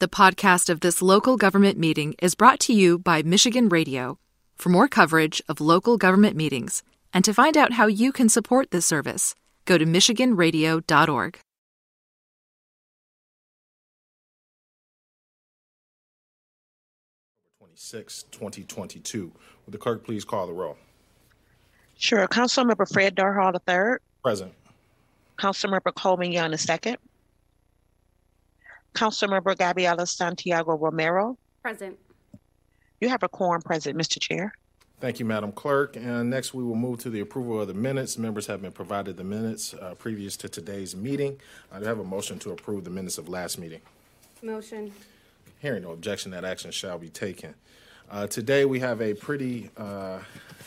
The podcast of this local government meeting is brought to you by Michigan Radio. For more coverage of local government meetings and to find out how you can support this service, go to MichiganRadio.org. Twenty-six, 2022. Would the clerk please call the roll? Sure. Councilmember Fred Durhal III, Present. Councilmember Coleman Young II, Councilmember Gabriela Santiago Romero. Present. You have a quorum present, Mr. Chair. Thank you, Madam Clerk. And next, we will move to the approval of the minutes. Members have been provided the minutes uh, previous to today's meeting. I do have a motion to approve the minutes of last meeting. Motion. Hearing no objection, that action shall be taken. Uh, Today, we have a pretty uh,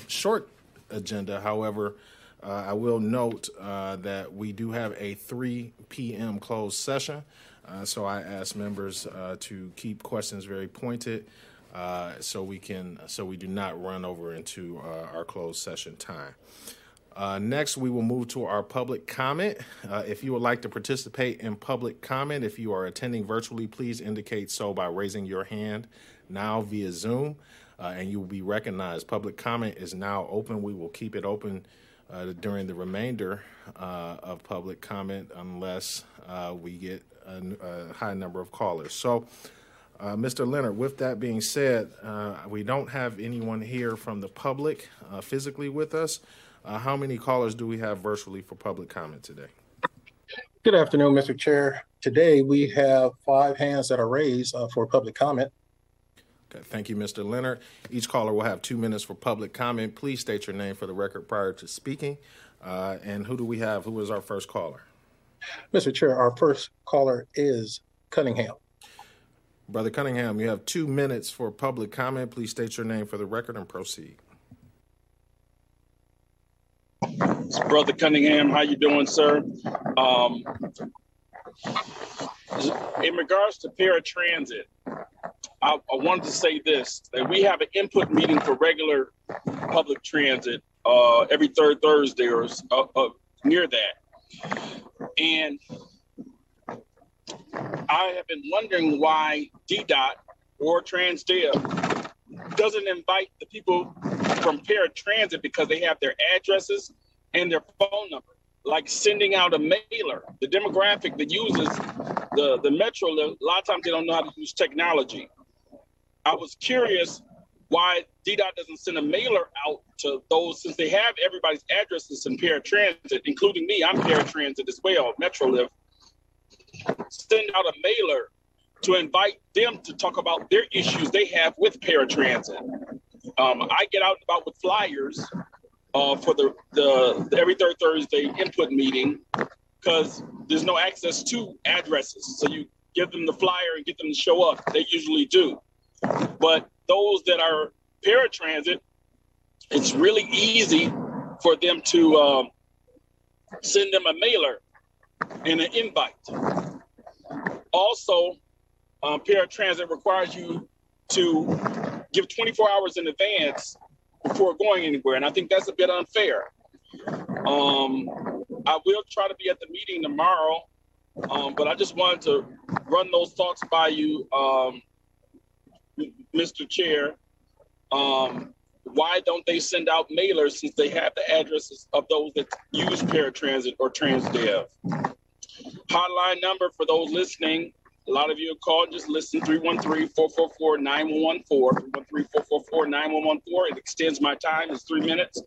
short agenda. However, uh, I will note uh, that we do have a 3 PM closed session. Uh, So I ask members uh, to keep questions very pointed uh, so we can, so we do not run over into uh, our closed session time. Uh, next, we will move to our public comment. Uh, if you would like to participate in public comment, if you are attending virtually, please indicate so by raising your hand now via Zoom, and you will be recognized. Public comment is now open. We will keep it open during the remainder uh, of public comment unless uh, we get a, a high number of callers. So, uh, Mr. Leonard, with that being said, uh, we don't have anyone here from the public uh, physically with us. Uh, how many callers do we have virtually for public comment today? Good afternoon, Mr. Chair. Today, we have five hands that are raised uh, for public comment. Okay, thank you, Mr. Leonard. Each caller will have two minutes for public comment. Please state your name for the record prior to speaking. Uh, and who do we have? Who is our first caller? Mr. Chair, our first caller is Cunningham. Brother Cunningham, you have two minutes for public comment. Please state your name for the record and proceed. It's Brother Cunningham, how you doing, sir? Um, in regards to paratransit, I, I wanted to say this: that we have an input meeting for regular public transit uh, every third Thursday or uh, uh, near that, and I have been wondering why DDOT or TransDev doesn't invite the people from paratransit because they have their addresses and their phone number. Like sending out a mailer. The demographic that uses the, the metro, a lot of times they don't know how to use technology. I was curious why DDOT doesn't send a mailer out to those since they have everybody's addresses in paratransit, including me. I'm paratransit as well, MetroLift. Send out a mailer to invite them to talk about their issues they have with paratransit. Um, I get out and about with flyers uh, for the, the, the every third Thursday input meeting because there's no access to addresses. So you give them the flyer and get them to show up. They usually do. But those that are paratransit, it's really easy for them to um, send them a mailer and an invite. Also, um, paratransit requires you to give 24 hours in advance before going anywhere, and I think that's a bit unfair. Um, I will try to be at the meeting tomorrow, um, but I just wanted to run those thoughts by you, um, Mr. Chair. Um, why don't they send out mailers since they have the addresses of those that use paratransit or transdev? Hotline number for those listening. A lot of you have called, just listen 313-444-9114. 313-444-9114. It extends my time, it's three minutes.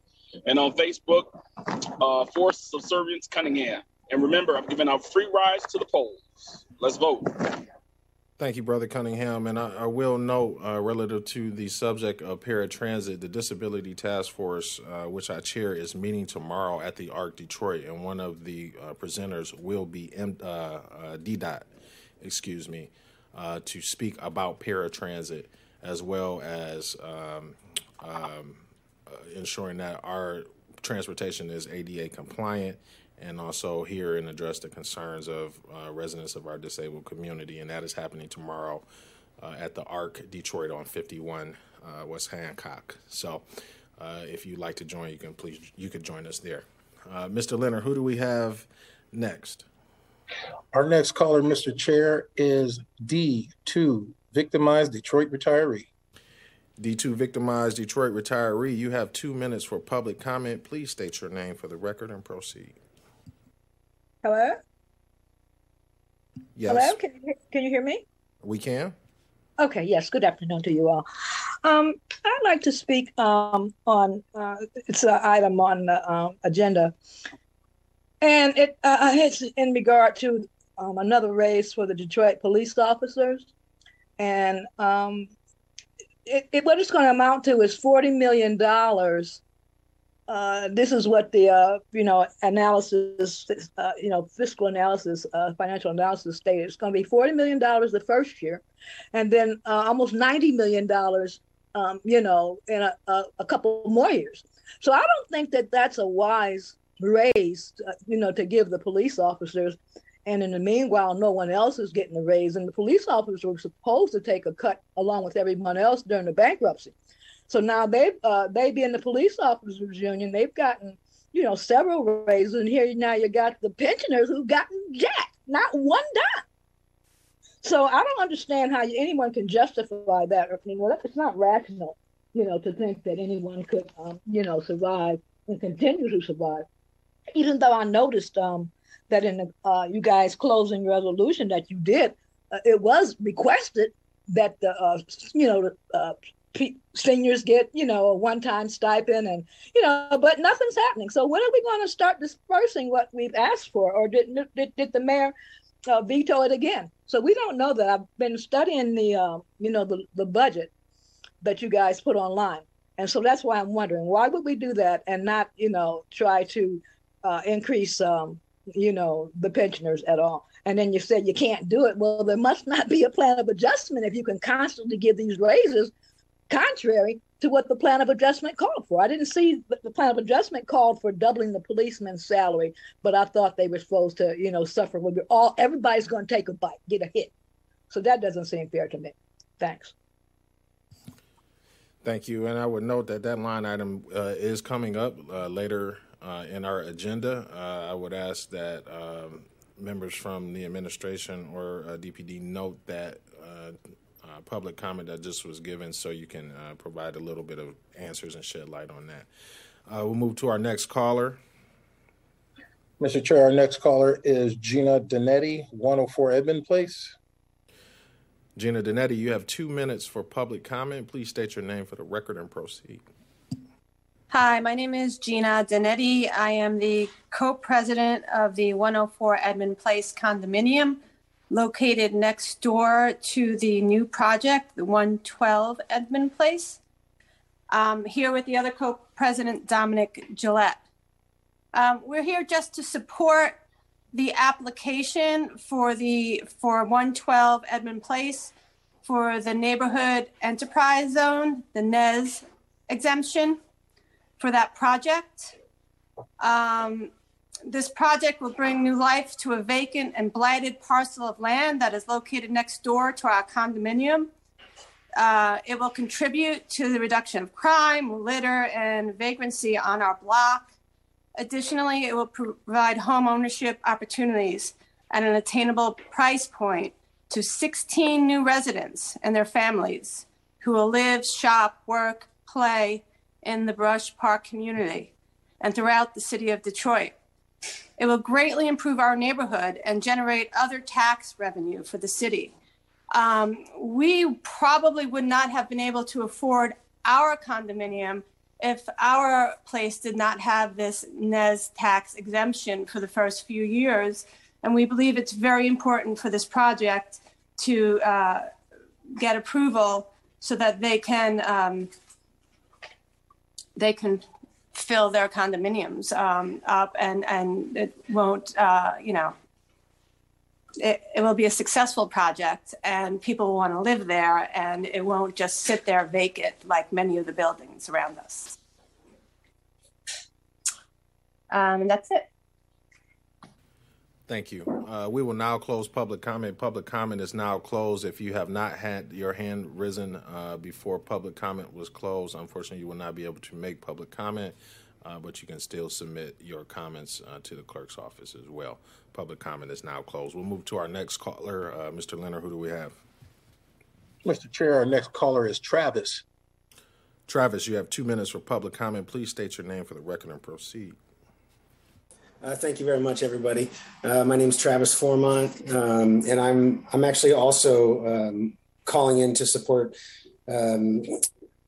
And on Facebook, uh, Force Subservience Cunningham. And remember, I'm giving out free rides to the polls. Let's vote. Thank you, Brother Cunningham. And I, I will note, uh, relative to the subject of paratransit, the Disability Task Force, uh, which I chair, is meeting tomorrow at the ARC Detroit, and one of the uh, presenters will be M- uh, uh, DDOT, excuse me, uh, to speak about paratransit as well as um, um, ensuring that our transportation is ADA compliant and also hear and address the concerns of uh, residents of our disabled community. And that is happening tomorrow uh, at the ARC Detroit on 51 uh, West Hancock. So uh, if you'd like to join, you can please you could join us there. Uh, Mr. Leonard, who do we have next? Our next caller, Mr. Chair, is D2, victimized Detroit retiree. D2 victimized Detroit retiree, you have two minutes for public comment. Please state your name for the record and proceed. Hello? Yes, Hello? Can you, hear- can you hear me? we can. Okay, yes, good afternoon to you all. Um, I'd like to speak um, on, uh, it's an item on the um, agenda. And it, uh, it's in regard to um, another raise for the Detroit police officers. And um, it, it, what it's going to amount to is $40 million. Uh, this is what the, uh, you know, analysis, uh, you know, fiscal analysis, uh, financial analysis stated. It's going to be $40 million the first year and then uh, almost ninety million dollars, um, you know, in a, a, a, couple more years. So I don't think that that's a wise raise, uh, you know, to give the police officers. And in the meanwhile, no one else is getting a raise, and the police officers were supposed to take a cut along with everyone else during the bankruptcy. So now they, uh, they being the police officers union, they've gotten, you know, several raises, and here now you got the pensioners who've gotten jack, not one dime. So I don't understand how anyone can justify that. I mean, well, it's not rational, you know, to think that anyone could, um, you know, survive and continue to survive. Even though I noticed um, that in the, uh, you guys' closing resolution that you did, uh, it was requested that the, uh, you know, uh, seniors get, you know, a one-time stipend, and you know, but nothing's happening. So when are we going to start dispersing what we've asked for, or did did, did the mayor uh, veto it again? So we don't know that. I've been studying the, uh, you know, the, the budget that you guys put online. And so that's why I'm wondering why would we do that and not, you know, try to uh, increase, um, you know, the pensioners at all. And then you said you can't do it. Well, there must not be a plan of adjustment if you can constantly give these raises contrary to what the plan of adjustment called for. I didn't see the plan of adjustment called for doubling the policeman's salary, but I thought they were supposed to, you know, suffer. With all everybody's going to take a bite, get a hit. So that doesn't seem fair to me. Thanks. Thank you. And I would note that that line item uh, is coming up uh, later uh, in our agenda. Uh, I would ask that um, members from the administration or DPD note that uh, uh, public comment that just was given so you can uh, provide a little bit of answers and shed light on that. Uh, we'll move to our next caller. Mr. Chair, our next caller is Gina Donetti, 104 Edmond Place. Gina Donetti, you have two minutes for public comment. Please state your name for the record and proceed. Hi, my name is Gina Donetti. I am the co-president of the 104 Edmond Place condominium located next door to the new project, the 112 Edmond Place. Here with the other co-president, Dominic Gillette. Um, we're here just to support the application for the for 112 Edmond Place for the neighborhood enterprise zone, the NEZ exemption for that project. Um, this project will bring new life to a vacant and blighted parcel of land that is located next door to our condominium. Uh, it will contribute to the reduction of crime, litter, and vagrancy on our block. Additionally, it will provide home ownership opportunities at an attainable price point to 16 new residents and their families who will live, shop, work, play in the Brush Park community and throughout the city of Detroit. It will greatly improve our neighborhood and generate other tax revenue for the city. Um, we probably would not have been able to afford our condominium if our place did not have this NEZ tax exemption for the first few years. And we believe it's very important for this project to uh, get approval so that they can um, they can fill their condominiums um, up and and it won't uh, you know it, it will be a successful project and people will want to live there and it won't just sit there vacant like many of the buildings around us. Um, and that's it Thank you. Uh, we will now close public comment. Public comment is now closed. If you have not had your hand risen uh, before public comment was closed, unfortunately, you will not be able to make public comment. uh, but you can still submit your comments uh, to the clerk's office as well. Public comment is now closed. We'll move to our next caller. Uh, Mr. Leonard, who do we have? Mr. Chair, our next caller is Travis. Travis, you have two minutes for public comment. Please state your name for the record and proceed. Uh, thank you very much, everybody. Uh, my name is Travis Formont, um, and I'm I'm actually also um, calling in to support um,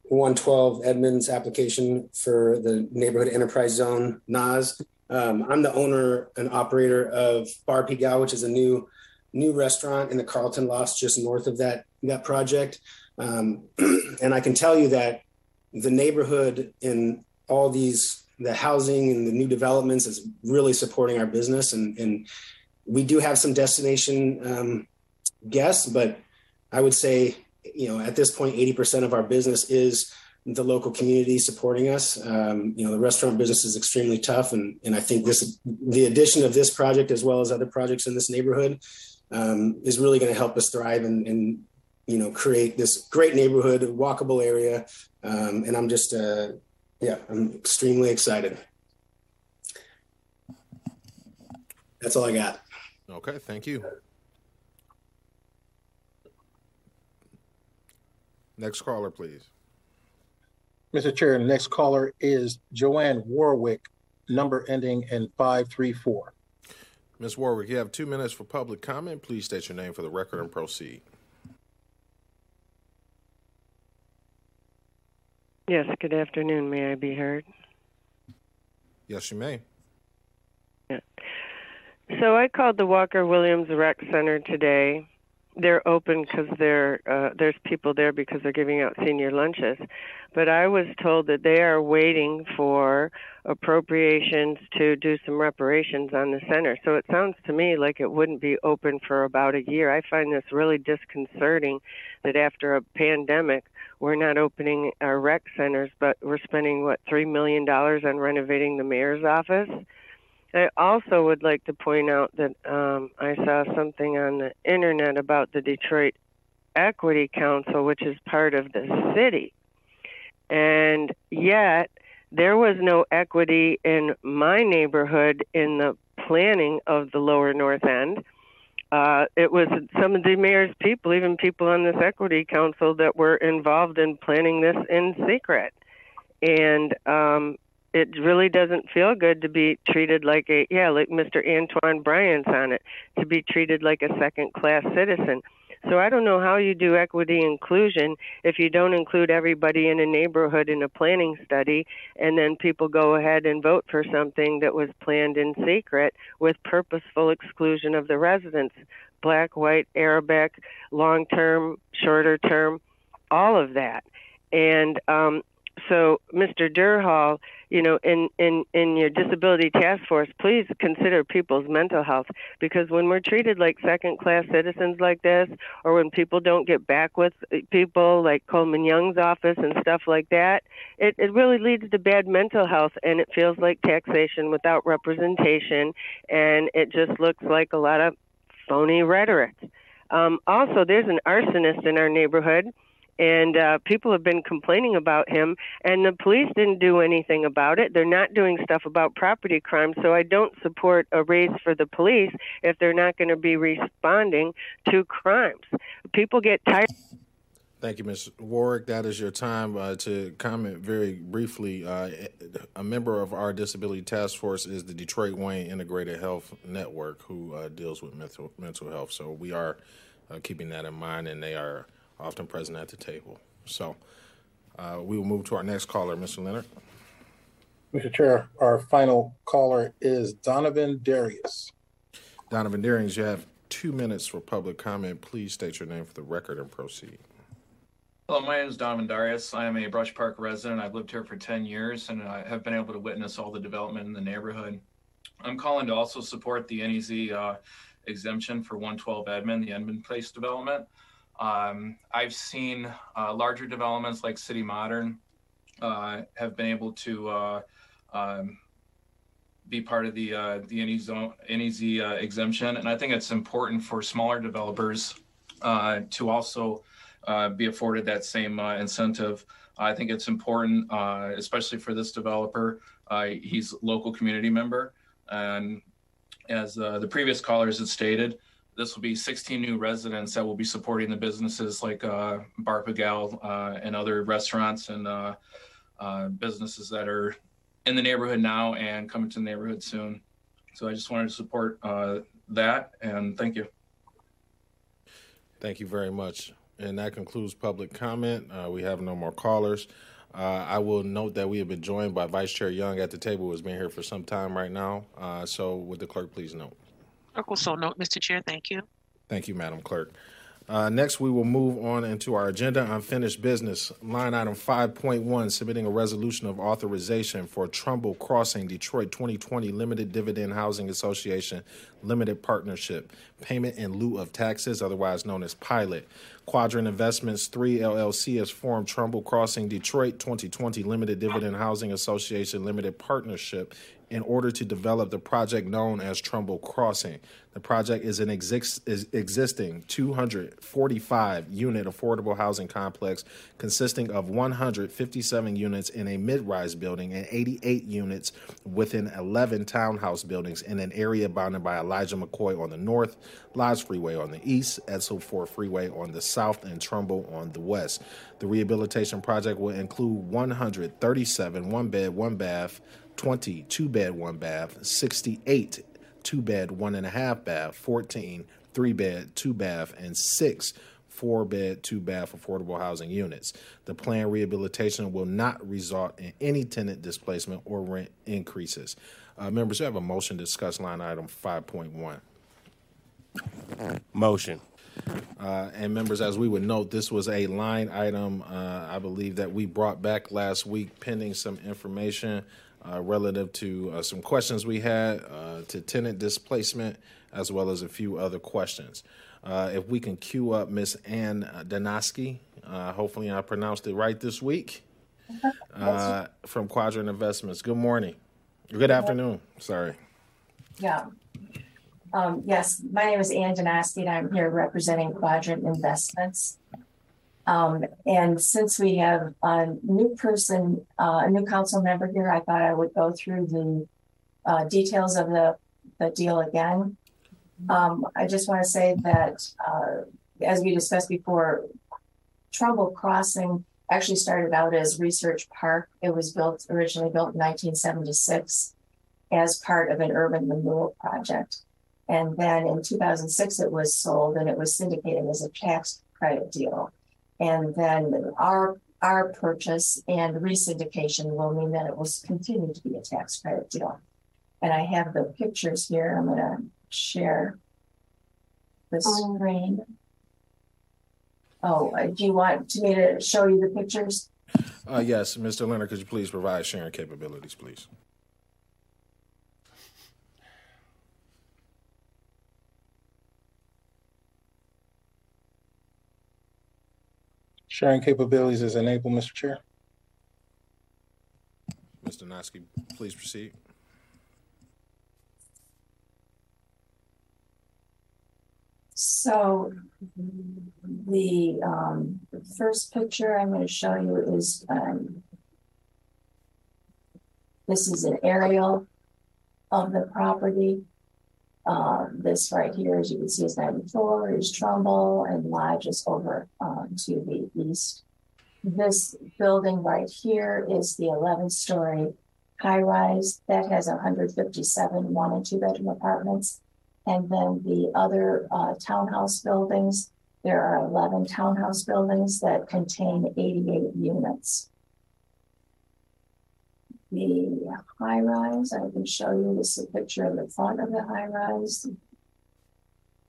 112 Edmonds application for the Neighborhood Enterprise Zone (NAZ). Um, I'm the owner and operator of Bar Pigalle, which is a new new restaurant in the Carlton Lofts, just north of that that project. Um, and I can tell you that the neighborhood in all these the housing and the new developments is really supporting our business. And, and we do have some destination um, guests but i would say you know at this point 80% of our business is the local community supporting us. Um, you know the restaurant business is extremely tough and, and i think this the addition of this project as well as other projects in this neighborhood um, is really going to help us thrive and, and you know create this great neighborhood walkable area. Um, and i'm just uh, yeah, I'm extremely excited. That's all I got. Okay, thank you. Next caller, please. Mr. Chair, the next caller is Joanne Warwick, number ending in 534. Ms. Warwick, you have two minutes for public comment. Please state your name for the record and proceed. Yes, good afternoon. May I be heard? Yes, you may. Yeah. So I called the Walker Williams Rec Center today. They're open because they're uh, there's people there because they're giving out senior lunches, but I was told that they are waiting for appropriations to do some reparations on the center. So it sounds to me like it wouldn't be open for about a year. I find this really disconcerting that after a pandemic we're not opening our rec centers, but we're spending what three million dollars on renovating the mayor's office. I also would like to point out that um, I saw something on the internet about the Detroit Equity Council, which is part of the city, and yet there was no equity in my neighborhood in the planning of the lower north end uh, it was some of the mayor's people, even people on this equity council, that were involved in planning this in secret. And um, it really doesn't feel good to be treated like a, yeah, like Mr. Antoine Bryant's on it, to be treated like a second class citizen. So I don't know how you do equity inclusion if you don't include everybody in a neighborhood in a planning study and then people go ahead and vote for something that was planned in secret with purposeful exclusion of the residents black, white, Arabic, long term, shorter term, all of that. And um, so, Mr. Durhal, you know, in, in, in your disability task force, please consider people's mental health because when we're treated like second class citizens like this, or when people don't get back with people like Coleman Young's office and stuff like that, it, it really leads to bad mental health and it feels like taxation without representation and it just looks like a lot of phony rhetoric. Um, also, there's an arsonist in our neighborhood and uh, people have been complaining about him, and the police didn't do anything about it. They're not doing stuff about property crime, so I don't support a raise for the police if they're not going to be responding to crimes. People get tired. Thank you, Ms. Warwick. That is your time uh, to comment very briefly. Uh, a member of our disability task force is the Detroit Wayne Integrated Health Network, who uh, deals with mental mental health. So we are uh, keeping that in mind, and they are often present at the table. So uh, we will move to our next caller, Mr. Leonard. Mr. Chair, our final caller is Donovan Darius. Donovan Darius, you have two minutes for public comment. Please state your name for the record and proceed. Hello, my name is Donovan Darius. I am a Brush Park resident. I've lived here for 10 years and I have been able to witness all the development in the neighborhood. I'm calling to also support the NEZ uh, exemption for 112 Edmond, the Edmond Place development. Um, I've seen uh, larger developments like City Modern uh, have been able to uh, um, be part of the uh, the NEZ, NEZ uh, exemption, and I think it's important for smaller developers uh, to also be afforded that same incentive. I think it's important, especially for this developer. He's local community member, and as the previous callers had stated, this will be 16 new residents that will be supporting the businesses like uh, Bar Pigalle uh, and other restaurants and uh, uh, businesses that are in the neighborhood now and coming to the neighborhood soon. So I just wanted to support uh, that and thank you. Thank you very much. And that concludes public comment. Uh, we have no more callers. Uh, I will note that we have been joined by Vice Chair Young at the table, who has been here for some time right now. Uh, so, would the clerk please note? Will so note, Mr. Chair. Thank you. Thank you, Madam Clerk. Uh, next, we will move on into our agenda unfinished business. Line item 5.1 submitting a resolution of authorization for Trumbull Crossing Detroit 2020 Limited Dividend Housing Association Limited Partnership payment in lieu of taxes, otherwise known as Pilot. Quadrant Investments 3 LLC has formed Trumbull Crossing Detroit 2020 Limited Dividend Housing Association Limited Partnership in order to develop the project known as Trumbull Crossing. The project is an exist, is existing 245 unit affordable housing complex consisting of 157 units in a mid rise building and 88 units within 11 townhouse buildings in an area bounded by Elijah McCoy on the north, Lodge Freeway on the east, Edsel Ford Freeway on the south, and Trumbull on the west. The rehabilitation project will include 137 one bed, one bath 20 two bed, one bath, 68 two bed, one and a half bath, 14 three bed, two bath, and six four bed, two bath affordable housing units. The planned rehabilitation will not result in any tenant displacement or rent increases. Uh, members, you have a motion to discuss line item 5.1. Motion. Uh, and members, as we would note, this was a line item, uh, I believe, that we brought back last week pending some information uh, relative to uh, some questions we had uh, to tenant displacement, as well as a few other questions. Uh, if we can queue up Miss Ann Danaski, uh, hopefully I pronounced it right this week, uh, from Quadrant Investments. Good morning. Good afternoon. Sorry. Yeah. Um, yes, my name is Ann Danaski, and I'm here representing Quadrant Investments. Um, and since we have a new person, uh, a new council member here, I thought I would go through the uh, details of the, the deal again. Um, I just want to say that, uh, as we discussed before, Trumbull Crossing actually started out as Research Park. It was built originally built in 1976 as part of an urban renewal project. And then in 2006, it was sold and it was syndicated as a tax credit deal. And then our our purchase and resyndication will mean that it will continue to be a tax credit deal. And I have the pictures here. I'm going to share the screen. Oh, uh, do you want me to show you the pictures? Uh, yes, Mr. Leonard, could you please provide sharing capabilities, please? Sharing capabilities is enabled, Mr. Chair. Mr. Nosky, please proceed. So the um, first picture I'm going to show you is um, this is an aerial of the property. Uh, this right here, as you can see, is 94, is Trumbull, and Lodge is over uh, to the east. This building right here is the 11 story high rise that has 157 one and two bedroom apartments. And then the other uh, townhouse buildings, there are 11 townhouse buildings that contain 88 units. The high rise, I can show you this is a picture of the front of the high rise.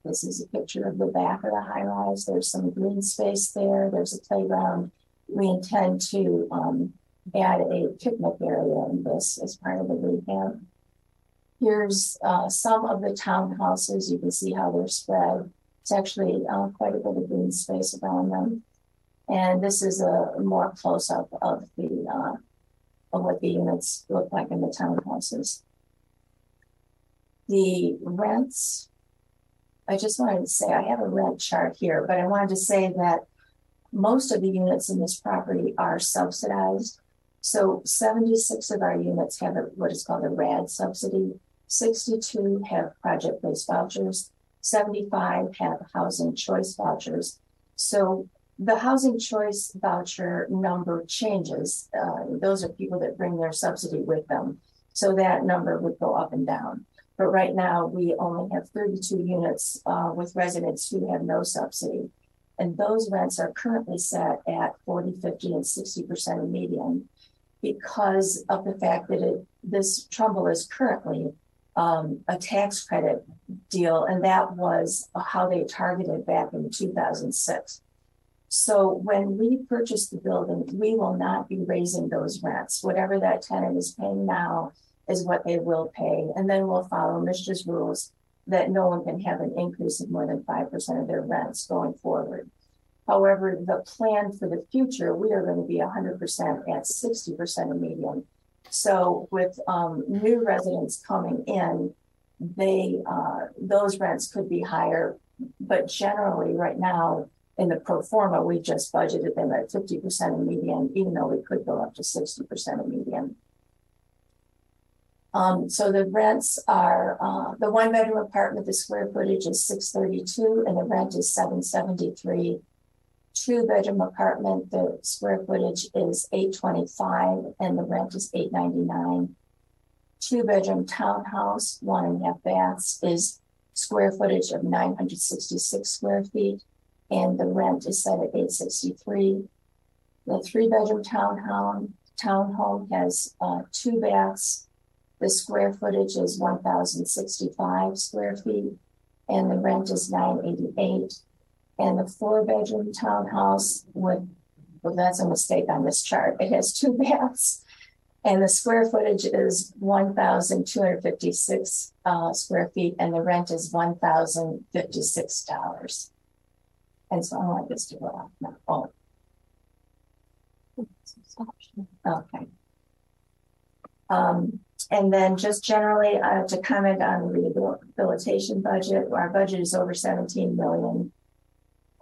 This is a picture of the back of the high rise. There's some green space there. There's a playground. We intend to um, add a picnic area in this as part of the rehab. Here's uh, some of the townhouses. You can see how they're spread. It's actually uh, quite a bit of green space around them. And this is a more close up of the uh, of what the units look like in the townhouses. The rents, I just wanted to say I have a rent chart here, but I wanted to say that most of the units in this property are subsidized. So 76 of our units have a, what is called a RAD subsidy. 62 have project-based vouchers. 75 have housing choice vouchers. So the housing choice voucher number changes. Uh, those are people that bring their subsidy with them. So that number would go up and down. But right now, we only have 32 units uh, with residents who have no subsidy. And those rents are currently set at 40, 50, and 60% of median because of the fact that it, this Trumbull is currently um, a tax credit deal, and that was how they targeted back in 2006. So when we purchase the building, we will not be raising those rents. Whatever that tenant is paying now is what they will pay. And then we'll follow MSHDA's rules that no one can have an increase of more than 5% of their rents going forward. However, the plan for the future, we are going to be 100% at 60% of median. So with um, new residents coming in, they uh, those rents could be higher, but generally right now in the pro forma, we just budgeted them at 50% of median, even though we could go up to 60% of median. Um, so the rents are uh, the one bedroom apartment, the square footage is 632 and the rent is 773. Two bedroom apartment, the square footage is 825 and the rent is 899. Two bedroom townhouse, one and a half baths is square footage of 966 square feet and the rent is set at 863. The three bedroom townhome townhome has uh, two baths. The square footage is 1,065 square feet, and the rent is 988. And the four bedroom townhouse with well, that's a mistake on this chart. It has two baths, and the square footage is 1,256 uh, square feet, and the rent is $1,056. And so I want this to go up. now. oh. Okay. Um, and then just generally uh, to comment on the rehabilitation budget, our budget is over 17 million.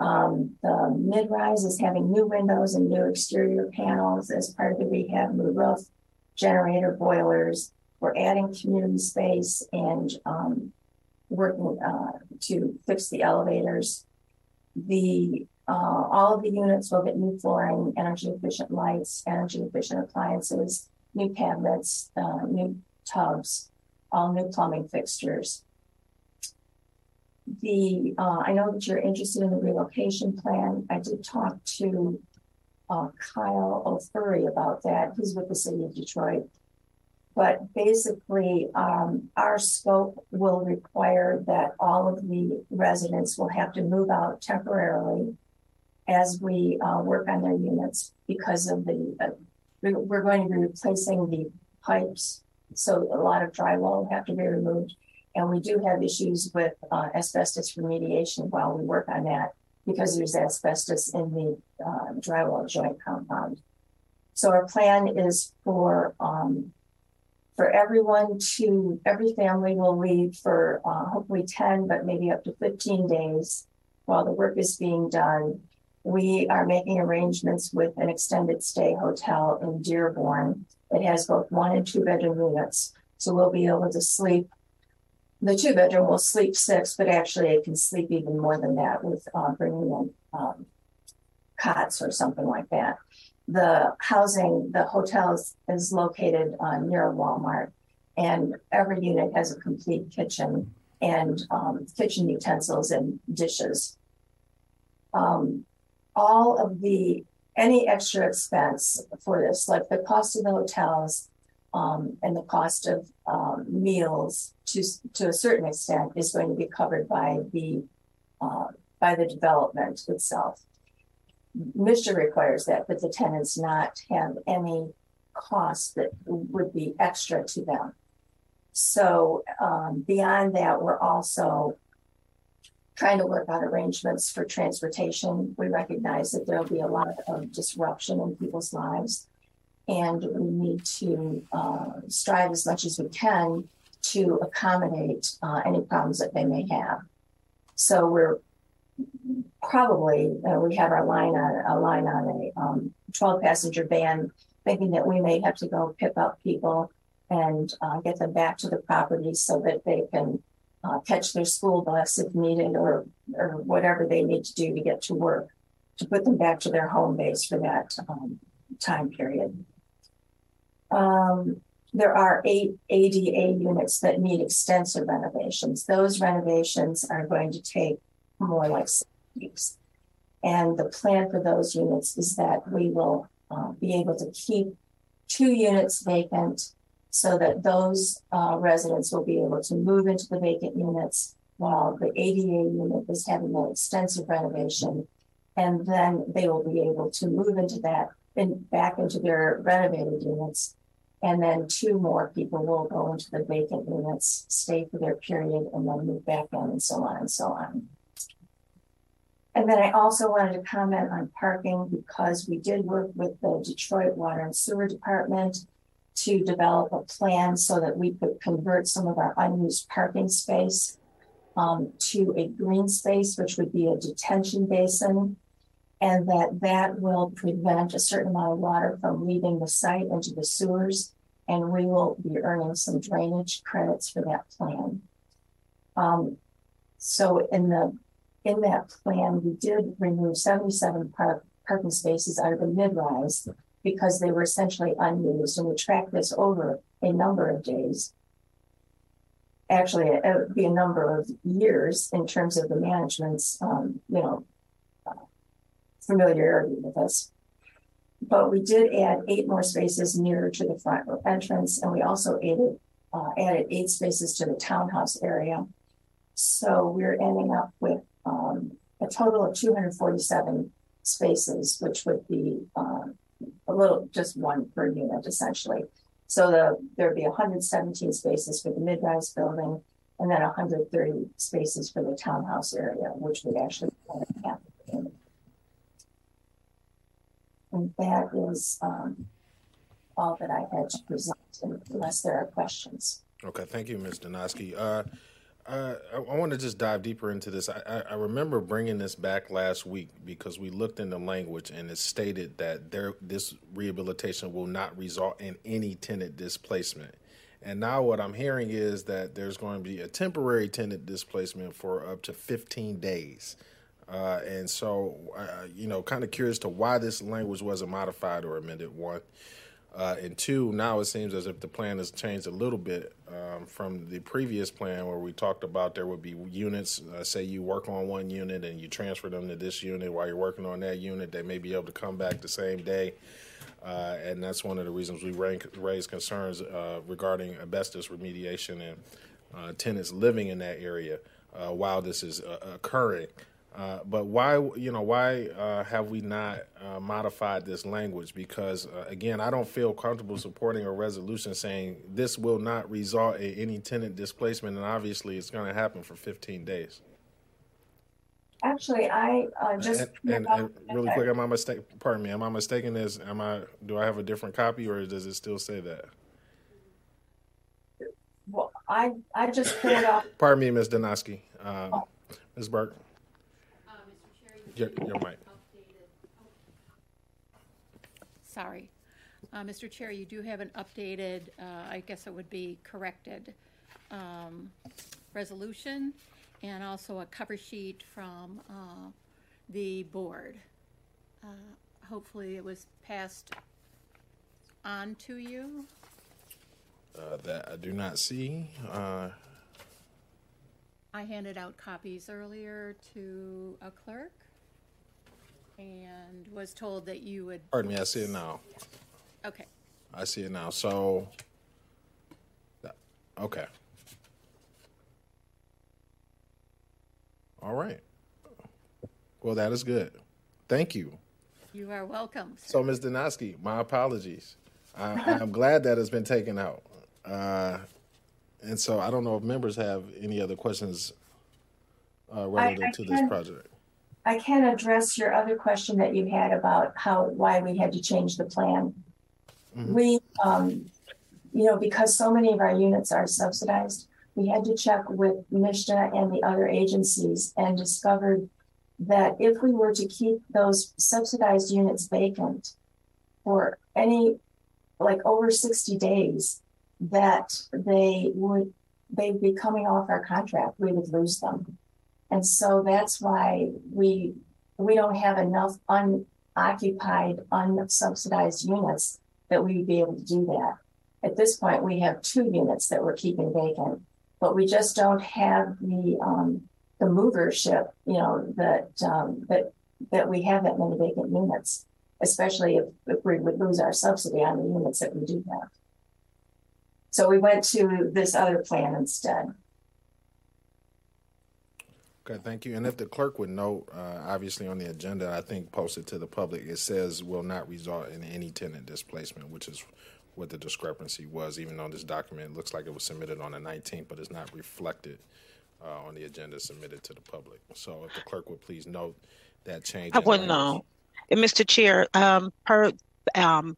Um, the mid-rise is having new windows and new exterior panels as part of the rehab, new roof, generator boilers. We're adding community space and um, working uh, to fix the elevators the uh, all of the units will get new flooring, energy efficient lights, energy efficient appliances, new cabinets, uh, new tubs, all new plumbing fixtures. The uh, I know that you're interested in the relocation plan. I did talk to uh, Kyle O'Furry about that. He's with the city of Detroit. But basically, um, our scope will require that all of the residents will have to move out temporarily as we uh, work on their units because of the, uh, we're going to be replacing the pipes. So a lot of drywall will have to be removed. And we do have issues with uh, asbestos remediation while we work on that because there's asbestos in the uh, drywall joint compound. So our plan is for um, for everyone to, every family will leave for uh, hopefully 10, but maybe up to 15 days while the work is being done. We are making arrangements with an extended stay hotel in Dearborn. It has both one and two bedroom units. So we'll be able to sleep. The two bedroom will sleep six, but actually it can sleep even more than that with uh, bringing in um, cots or something like that the housing, the hotels is located uh, near Walmart, and every unit has a complete kitchen and um, kitchen utensils and dishes. Um, all of the any extra expense for this, like the cost of the hotels um, and the cost of um, meals, to to a certain extent, is going to be covered by the uh, by the development itself. MSHDA requires that, but the tenants not have any costs that would be extra to them. So um, beyond that, we're also trying to work out arrangements for transportation. We recognize that there'll be a lot of disruption in people's lives, and we need to uh, strive as much as we can to accommodate uh, any problems that they may have. So we're probably uh, we have our line on a line on a um, 12 passenger van, thinking that we may have to go pick up people and uh, get them back to the property so that they can uh, catch their school bus if needed or or whatever they need to do to get to work to put them back to their home base for that um, time period. Um, there are eight ADA units that need extensive renovations. Those renovations are going to take more like weeks. And the plan for those units is that we will uh, be able to keep two units vacant so that those uh, residents will be able to move into the vacant units while the ADA unit is having an extensive renovation. And then they will be able to move into that and back into their renovated units. And then two more people will go into the vacant units, stay for their period, and then move back in, and so on and so on. And then I also wanted to comment on parking because we did work with the Detroit Water and Sewer Department to develop a plan so that we could convert some of our unused parking space um, to a green space, which would be a detention basin, and that that will prevent a certain amount of water from leaving the site into the sewers, and we will be earning some drainage credits for that plan. Um, so in the in that plan, we did remove 77 park, parking spaces out of the mid-rise because they were essentially unused, and we tracked this over a number of days. Actually it would be a number of years in terms of the management's um, you know uh, familiarity with us but we did add eight more spaces nearer to the front entrance and we also added uh, added eight spaces to the townhouse area. So we're ending up with um, a total of 247 spaces which would be um, a little just one per unit essentially so the, there'd be 117 spaces for the mid-rise building and then 130 spaces for the townhouse area, which would actually have. And that is um, all that I had to present, unless there are questions. Okay, thank you, Ms. Donosky. Uh, I, I want to just dive deeper into this. I, I, I, remember bringing this back last week because we looked in the language and it stated that there this rehabilitation will not result in any tenant displacement. And now what I'm hearing is that there's going to be a temporary tenant displacement for up to 15 days. Uh, and so, uh, you know, kind of curious to why this language wasn't modified or amended. One. Uh, and two, now it seems as if the plan has changed a little bit um, from the previous plan where we talked about there would be units. Uh, say you work on one unit and you transfer them to this unit while you're working on that unit, they may be able to come back the same day. Uh, and that's one of the reasons we raise concerns uh, regarding asbestos remediation and uh, tenants living in that area uh, while this is occurring. Uh, but why, you know, why uh, have we not uh, modified this language? Because uh, again, I don't feel comfortable supporting a resolution saying this will not result in any tenant displacement, and obviously it's going to happen for 15 days. Actually, I uh, just and, and, and, really quick, am I mistaken? Pardon me, am I mistaken? This am I? Do I have a different copy, or does it still say that? Well, I I just pulled off. Pardon me, Ms. Donosky. Um, oh. Ms. Burke. Your, your mic. Sorry. Uh, Mr. Chair, you do have an updated, uh, I guess it would be corrected, um, resolution and also a cover sheet from uh, the board. Uh, hopefully it was passed on to you. Uh, that I do not see. Uh, I handed out copies earlier to a clerk and was told that you would. Pardon me, I see it now. Okay. I see it now. So, okay. All right. Well, that is good. Thank you. You are welcome. Sir. So, Ms. Donosky, my apologies. I, am glad that has been taken out. Uh, and so I don't know if members have any other questions uh, relative I, I to this project. I can address your other question that you had about how why we had to change the plan. Mm-hmm. We, um, you know, because so many of our units are subsidized, we had to check with MSHDA and the other agencies and discovered that if we were to keep those subsidized units vacant for any, like over 60 days, that they would, they'd be coming off our contract, we would lose them. And so that's why we, we don't have enough unoccupied, unsubsidized units that we'd be able to do that. At this point, we have two units that we're keeping vacant, but we just don't have the, um, the movership, you know, that, um, that, that we have that many vacant units, especially if, if we would lose our subsidy on the units that we do have. So we went to this other plan instead. Okay, thank you. And if the clerk would note, uh, obviously on the agenda, I think posted to the public, it says will not result in any tenant displacement, which is what the discrepancy was, even though this document looks like it was submitted on the 19th, but it's not reflected uh, on the agenda submitted to the public. So if the clerk would please note that change. I wouldn't know. And Mr. Chair, um, per, um,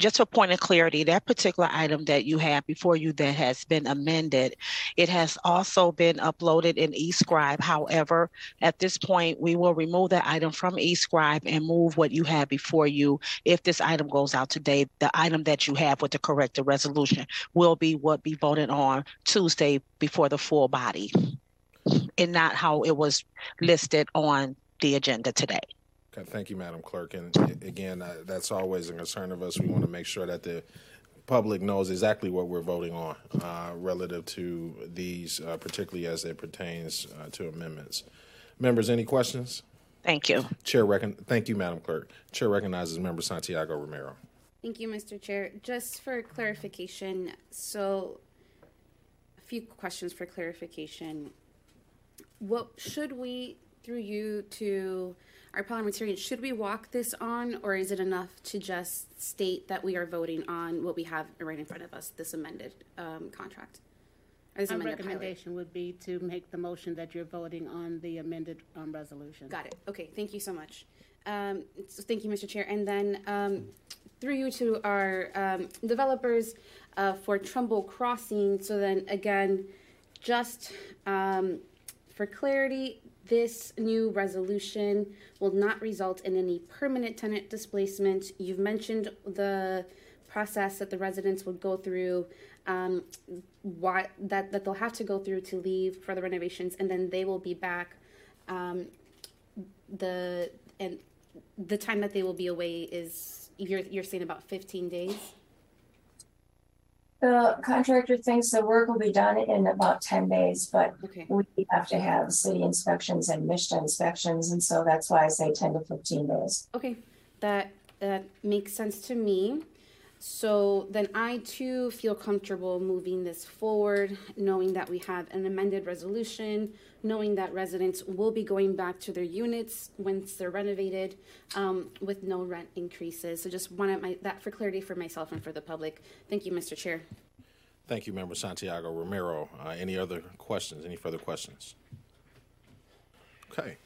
just for point of clarity, that particular item that you have before you that has been amended, it has also been uploaded in eScribe. However, at this point, we will remove that item from eScribe and move what you have before you. If this item goes out today, the item that you have with the corrected resolution will be what be voted on Tuesday before the full body, and not how it was listed on the agenda today. Okay, thank you, Madam Clerk. And again, uh, that's always a concern of us. We want to make sure that the public knows exactly what we're voting on uh, relative to these, uh, particularly as it pertains uh, to amendments. Members, any questions? Thank you. Chair recon- thank you, Madam Clerk. Chair recognizes Member Santiago Romero. Thank you, Mr. Chair. Just for clarification, so a few questions for clarification. What should we, through you to our parliamentarian, should we walk this on, or is it enough to just state that we are voting on what we have right in front of us, this amended um, contract? Or this My amended pilot? recommendation would be to make the motion that you're voting on the amended um, resolution. Got it. Okay, thank you so much. Um, so thank you, Mr. Chair. And then um, through you to our um, developers uh, for Trumbull Crossing. So then again, just um, for clarity, this new resolution will not result in any permanent tenant displacement. You've mentioned the process that the residents would go through, um, why that, that they'll have to go through to leave for the renovations, and then they will be back. Um, the and the time that they will be away is you're you're saying about 15 days. The contractor thinks the work will be done in about ten days, but Okay. we have to have city inspections and MSHDA inspections, and so that's why I say ten to fifteen days. Okay, that that makes sense to me. So then I too feel comfortable moving this forward, knowing that we have an amended resolution, knowing that residents will be going back to their units once they're renovated, um, with no rent increases. So just wanted my that for clarity for myself and for the public. Thank you, Mr. Chair. Thank you, Member Santiago Romero. Uh, any other questions? Any further questions? Okay.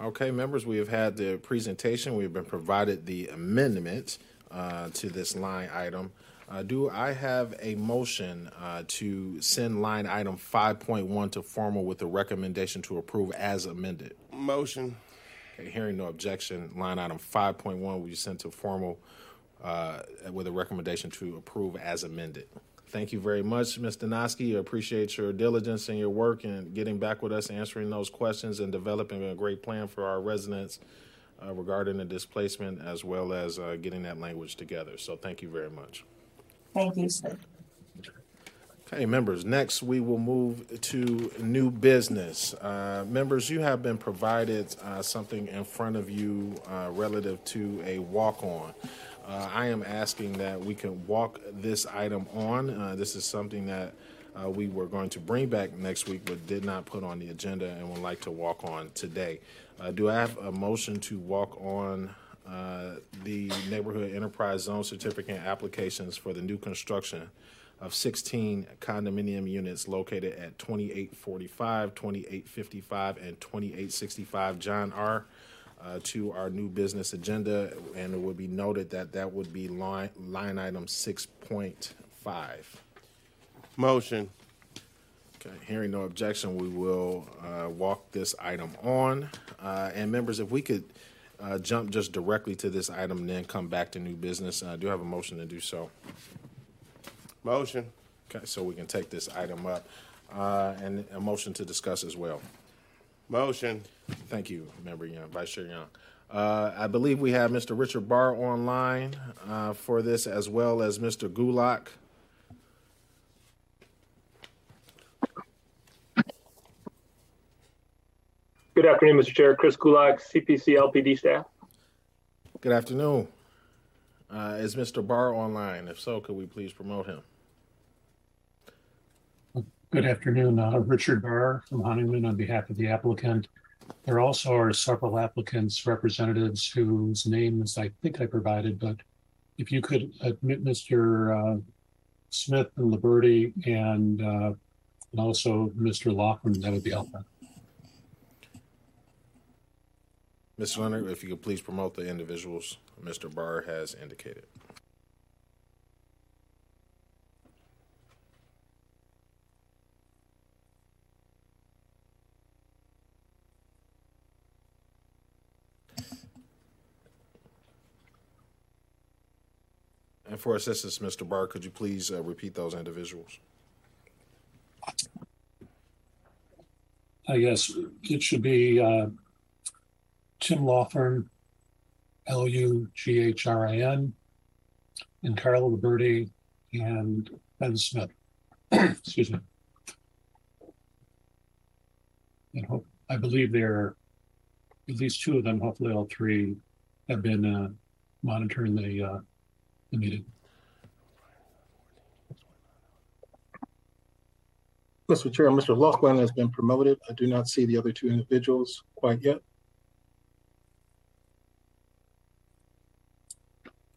Okay, members, we have had the presentation. We've been provided the amendment uh, to this line item. Uh, do I have a motion uh, to send line item 5.1 to formal with a recommendation to approve as amended? Motion. Okay, hearing no objection, line item 5.1 will be sent to formal uh, with a recommendation to approve as amended. Thank you very much, Ms. Donosky. I appreciate your diligence and your work and getting back with us, answering those questions, and developing a great plan for our residents uh, regarding the displacement as well as uh, getting that language together. So thank you very much. Thank you, sir. Okay, members, next we will move to new business. Uh, members, you have been provided uh, something in front of you uh, relative to a walk-on. Uh, I am asking that we can walk this item on. Uh, this is something that uh, we were going to bring back next week, but did not put on the agenda and would like to walk on today. Uh, do I have a motion to walk on uh, the neighborhood enterprise zone certificate applications for the new construction of 16 condominium units located at 2845, 2855, and 2865 John R. Uh, to our new business agenda, and it would be noted that that would be line line item 6.5. Motion. Okay, hearing no objection, we will uh, walk this item on. Uh, and members, if we could uh, jump just directly to this item and then come back to new business, I do have a motion to do so. Motion. Okay, so we can take this item up uh, and a motion to discuss as well. Motion. Thank you, Member Young, Vice Chair Young. Uh, I believe we have Mr. Richard Barr online uh, for this as well as Mr. Gulak. Good afternoon, Mr. Chair. Chris Gulak, CPC LPD staff. Good afternoon. Uh, is Mr. Barr online? If so, could we please promote him? Good afternoon, uh, Richard Barr from Honigman on behalf of the applicant. There also are several applicants, representatives whose names I think I provided, but if you could admit Mr. Uh, Smith and Liberty and, uh, and also Mr. Laughlin, that would be helpful. Mr. Leonard, if you could please promote the individuals Mr. Barr has indicated. And for assistance, Mr. Barr, could you please uh, repeat those individuals? Uh, yes, it should be uh, Tim Loughran, L U G H R I N, and Carlo Liberty and Ben Smith. Excuse me. And I believe there, are at least two of them, hopefully all three, have been uh, monitoring the uh, the meeting. Mr. Chair, Mr. Laughlin has been promoted. I do not see the other two individuals quite yet.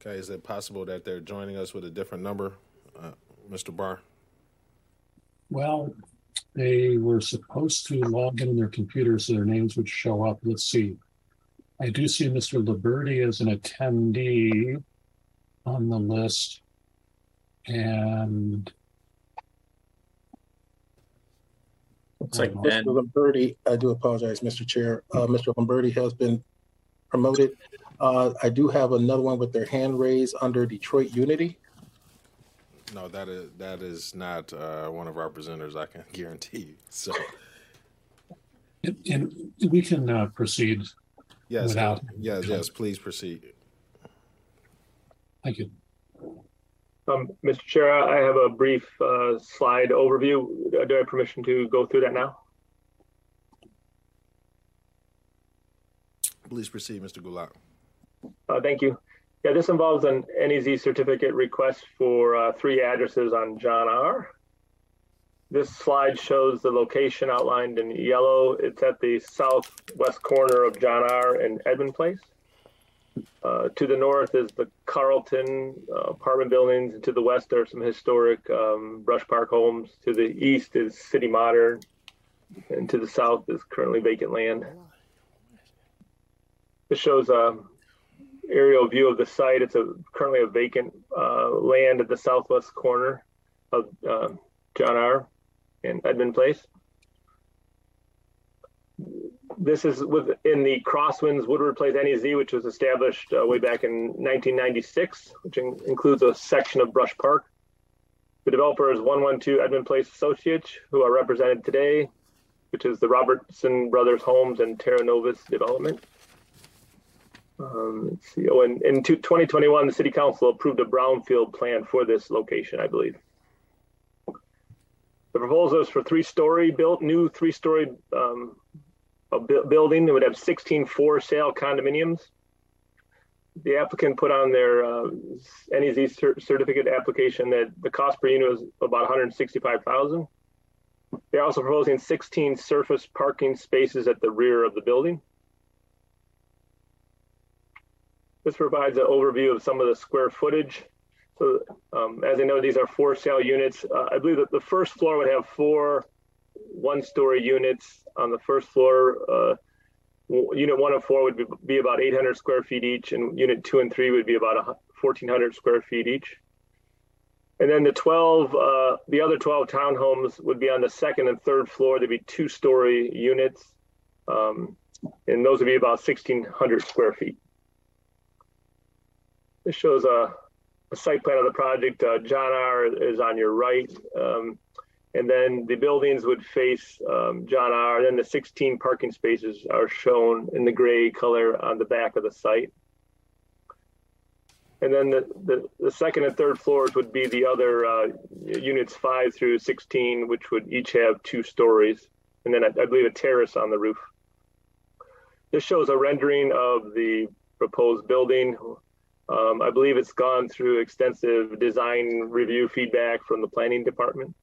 Okay, is it possible that they're joining us with a different number, uh, Mr. Barr? Well, they were supposed to log in on their computer so their names would show up. Let's see. I do see Mr. Liberty as an attendee on the list. And Looks like Mr. Lamberti, I do apologize, Mr. Chair. Uh, Mr. Lamberti has been promoted. Uh, I do have another one with their hand raised under Detroit Unity. No, that is that is not uh, one of our presenters. I can guarantee you. So, and, and we can uh, proceed. yes, without. yes, yes. Please proceed. Thank you. Um, Mr. Chair, I have a brief uh, slide overview. Uh, Do I have permission to go through that now? Please proceed, Mr. Gulak. Uh, thank you. Yeah, this involves an NEZ certificate request for uh, three addresses on John R. This slide shows the location outlined in yellow. It's at the southwest corner of John R. and Edmund Place. Uh, to the north is the Carlton uh, apartment buildings, and to the west are some historic um, Brush Park homes. To the east is City Modern, and to the south is currently vacant land. This shows a aerial view of the site. It's a currently a vacant uh, land at the southwest corner of uh, John R. and Edmund Place. This is within the Crosswinds Woodward Place NEZ, which was established uh, way back in 1996, which in- includes a section of Brush Park. The developer is 112 Edmund Place Associates, who are represented today, which is the Robertson Brothers Homes and Terra Novus Development. Um, let's see. Oh, in 2021, the City Council approved a brownfield plan for this location, I believe. The proposal is for three-story built, new three-story um, bu- building. It would have 16 for-sale condominiums. The applicant put on their uh, NEZ cer- certificate application that the cost per unit was about 165,000. They're also proposing 16 surface parking spaces at the rear of the building. This provides an overview of some of the square footage. So, um, as I know, these are for sale units. Uh, I believe that the first floor would have four one story units on the first floor. Uh, unit one and four would be, be about 800 square feet each, and unit two and three would be about 1,400 square feet each. And then the 12, uh, the other 12 townhomes would be on the second and third floor. They'd be two story units. Um, and those would be about 1,600 square feet. This shows a, a site plan of the project. Uh, John R. is on your right. Um, and then the buildings would face um, John R. And then the 16 parking spaces are shown in the gray color on the back of the site. And then the, the, the second and third floors would be the other uh, units 5 through 16, which would each have two stories. And then I, I believe a terrace on the roof. This shows a rendering of the proposed building. Um, I believe it's gone through extensive design review feedback from the planning department.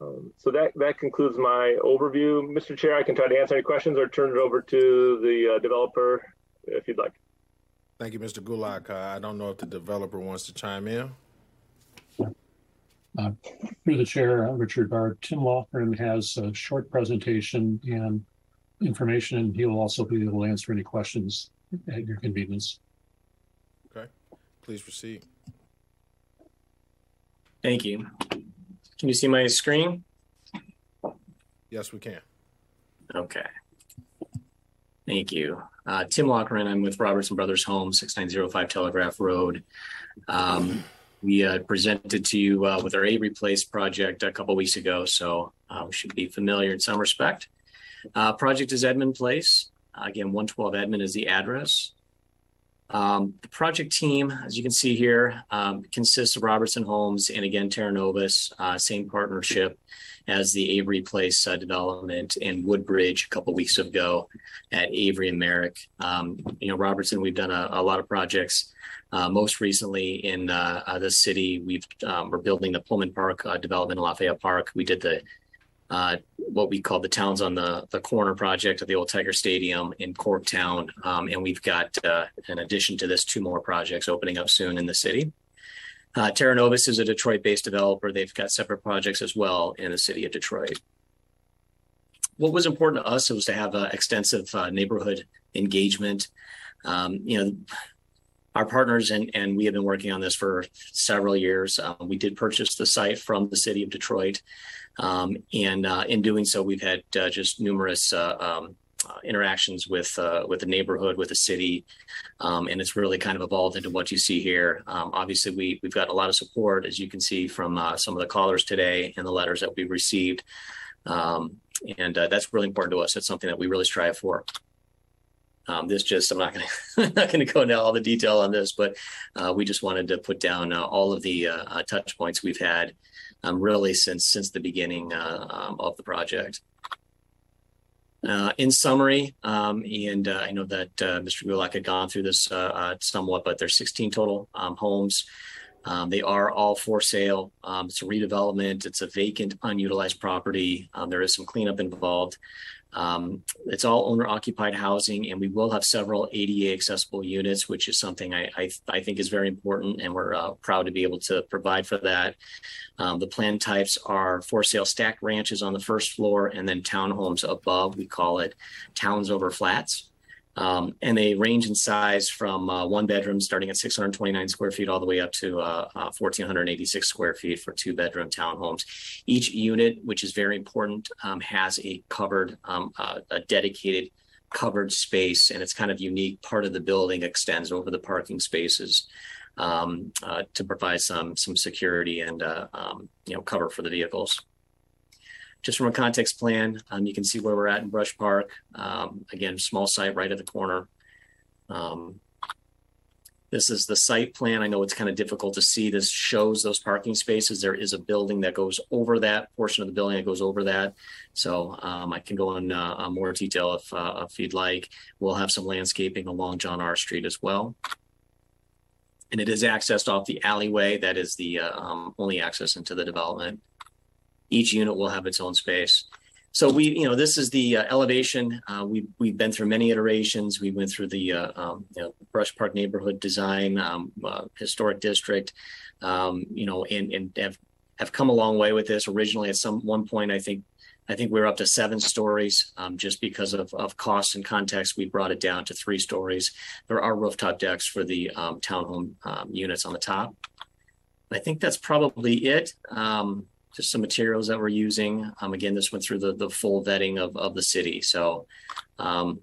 Um, so that, that concludes my overview. Mr. Chair, I can try to answer any questions or turn it over to the uh, developer if you'd like. Thank you, Mr. Gulak. Uh, I don't know if the developer wants to chime in. Uh, through the chair, uh, Richard Barr, Tim Loughran has a short presentation and information, and he will also be able to answer any questions at your convenience. Please proceed. Thank you. Can you see my screen? Yes, we can. Okay. Thank you. Uh, Tim Loughran, I'm with Robertson Brothers Homes, 6905 Telegraph Road. Um, we uh, presented to you uh, with our Avery Place project a couple weeks ago, so uh, we should be familiar in some respect. Uh, project is Edmund Place. again, 112 Edmund is the address. Um, the project team, as you can see here, um, consists of Robertson Homes and again Terra Novus, uh, same partnership as the Avery Place uh, development in Woodbridge a couple weeks ago at Avery and Merrick. Um, you know, Robertson, we've done a, a lot of projects. Uh, most recently in uh, uh, the city, we've um, we're building the Pullman Park uh, development in Lafayette Park. We did the uh, what we call the towns on the, the corner project of the old Tiger Stadium in Corktown. Um, and we've got, uh, in addition to this, two more projects opening up soon in the city. Uh, Terra Novus is a Detroit based developer. They've got separate projects as well in the city of Detroit. What was important to us was to have uh, extensive neighborhood engagement. Um, you know, our partners and, and we have been working on this for several years. Uh, we did purchase the site from the city of Detroit. Um, and uh, in doing so, we've had uh, just numerous uh, um, uh, interactions with uh, with the neighborhood, with the city, um, and it's really kind of evolved into what you see here. Um, obviously, we we've got a lot of support, as you can see from some of the callers today and the letters that we received, um, and that's really important to us. It's something that we really strive for. Um, this just I'm not going to not going to go into all the detail on this, but uh, we just wanted to put down uh, all of the uh, touch points we've had um, really since since the beginning uh, um, of the project. Uh, in summary, um, and uh, I know that uh, Mr. Gulak had gone through this uh, uh, somewhat, but there's 16 total um, homes. Um, they are all for sale. Um, it's a redevelopment. It's a vacant, unutilized property. there is some cleanup involved. Um, it's all owner occupied housing, and we will have several ADA accessible units, which is something I, I, I think is very important, and we're uh, proud to be able to provide for that. Um, the plan types are for sale stacked ranches on the first floor, and then townhomes above. We call it towns over flats. Um, and they range in size from uh, one bedroom starting at 629 square feet all the way up to uh, uh, 1486 square feet for two bedroom townhomes. Each unit, which is very important, um, has a covered, um, uh, a dedicated covered space, and it's kind of unique. Part of the building extends over the parking spaces um, uh, to provide some some security and uh, um, you know cover for the vehicles just from a context plan, um, you can see where we're at in Brush Park. Um, again, small site right at the corner. Um, this is the site plan. I know it's kind of difficult to see. This shows those parking spaces. There is a building that goes over that portion of the building that goes over that. So um, I can go in uh, more detail if, uh, if you'd like. We'll have some landscaping along John R. Street as well. And it is accessed off the alleyway. That is the uh, um, only access into the development each unit will have its own space. So we, you know, this is the uh, elevation. Uh, we we've been through many iterations. We went through the uh, um, you know, Brush Park neighborhood design, um, uh, historic district, um, you know, and and have have come a long way with this. Originally, at some one point, I think I think we are up to seven stories. Um, just because of of cost and context, we brought it down to three stories. There are rooftop decks for the um, townhome um, units on the top. I think that's probably it. Um, just some materials that we're using. Um, again, this went through the, the full vetting of, of the city. So, um,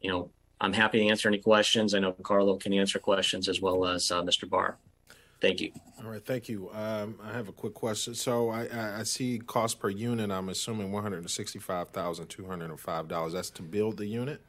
you know, I'm happy to answer any questions. I know Carlo can answer questions as well as uh, Mr. Barr. Thank you. All right, thank you. Um, I have a quick question. So I, I, see cost per unit. I'm assuming one hundred sixty-five thousand two hundred and five dollars. That's to build the unit.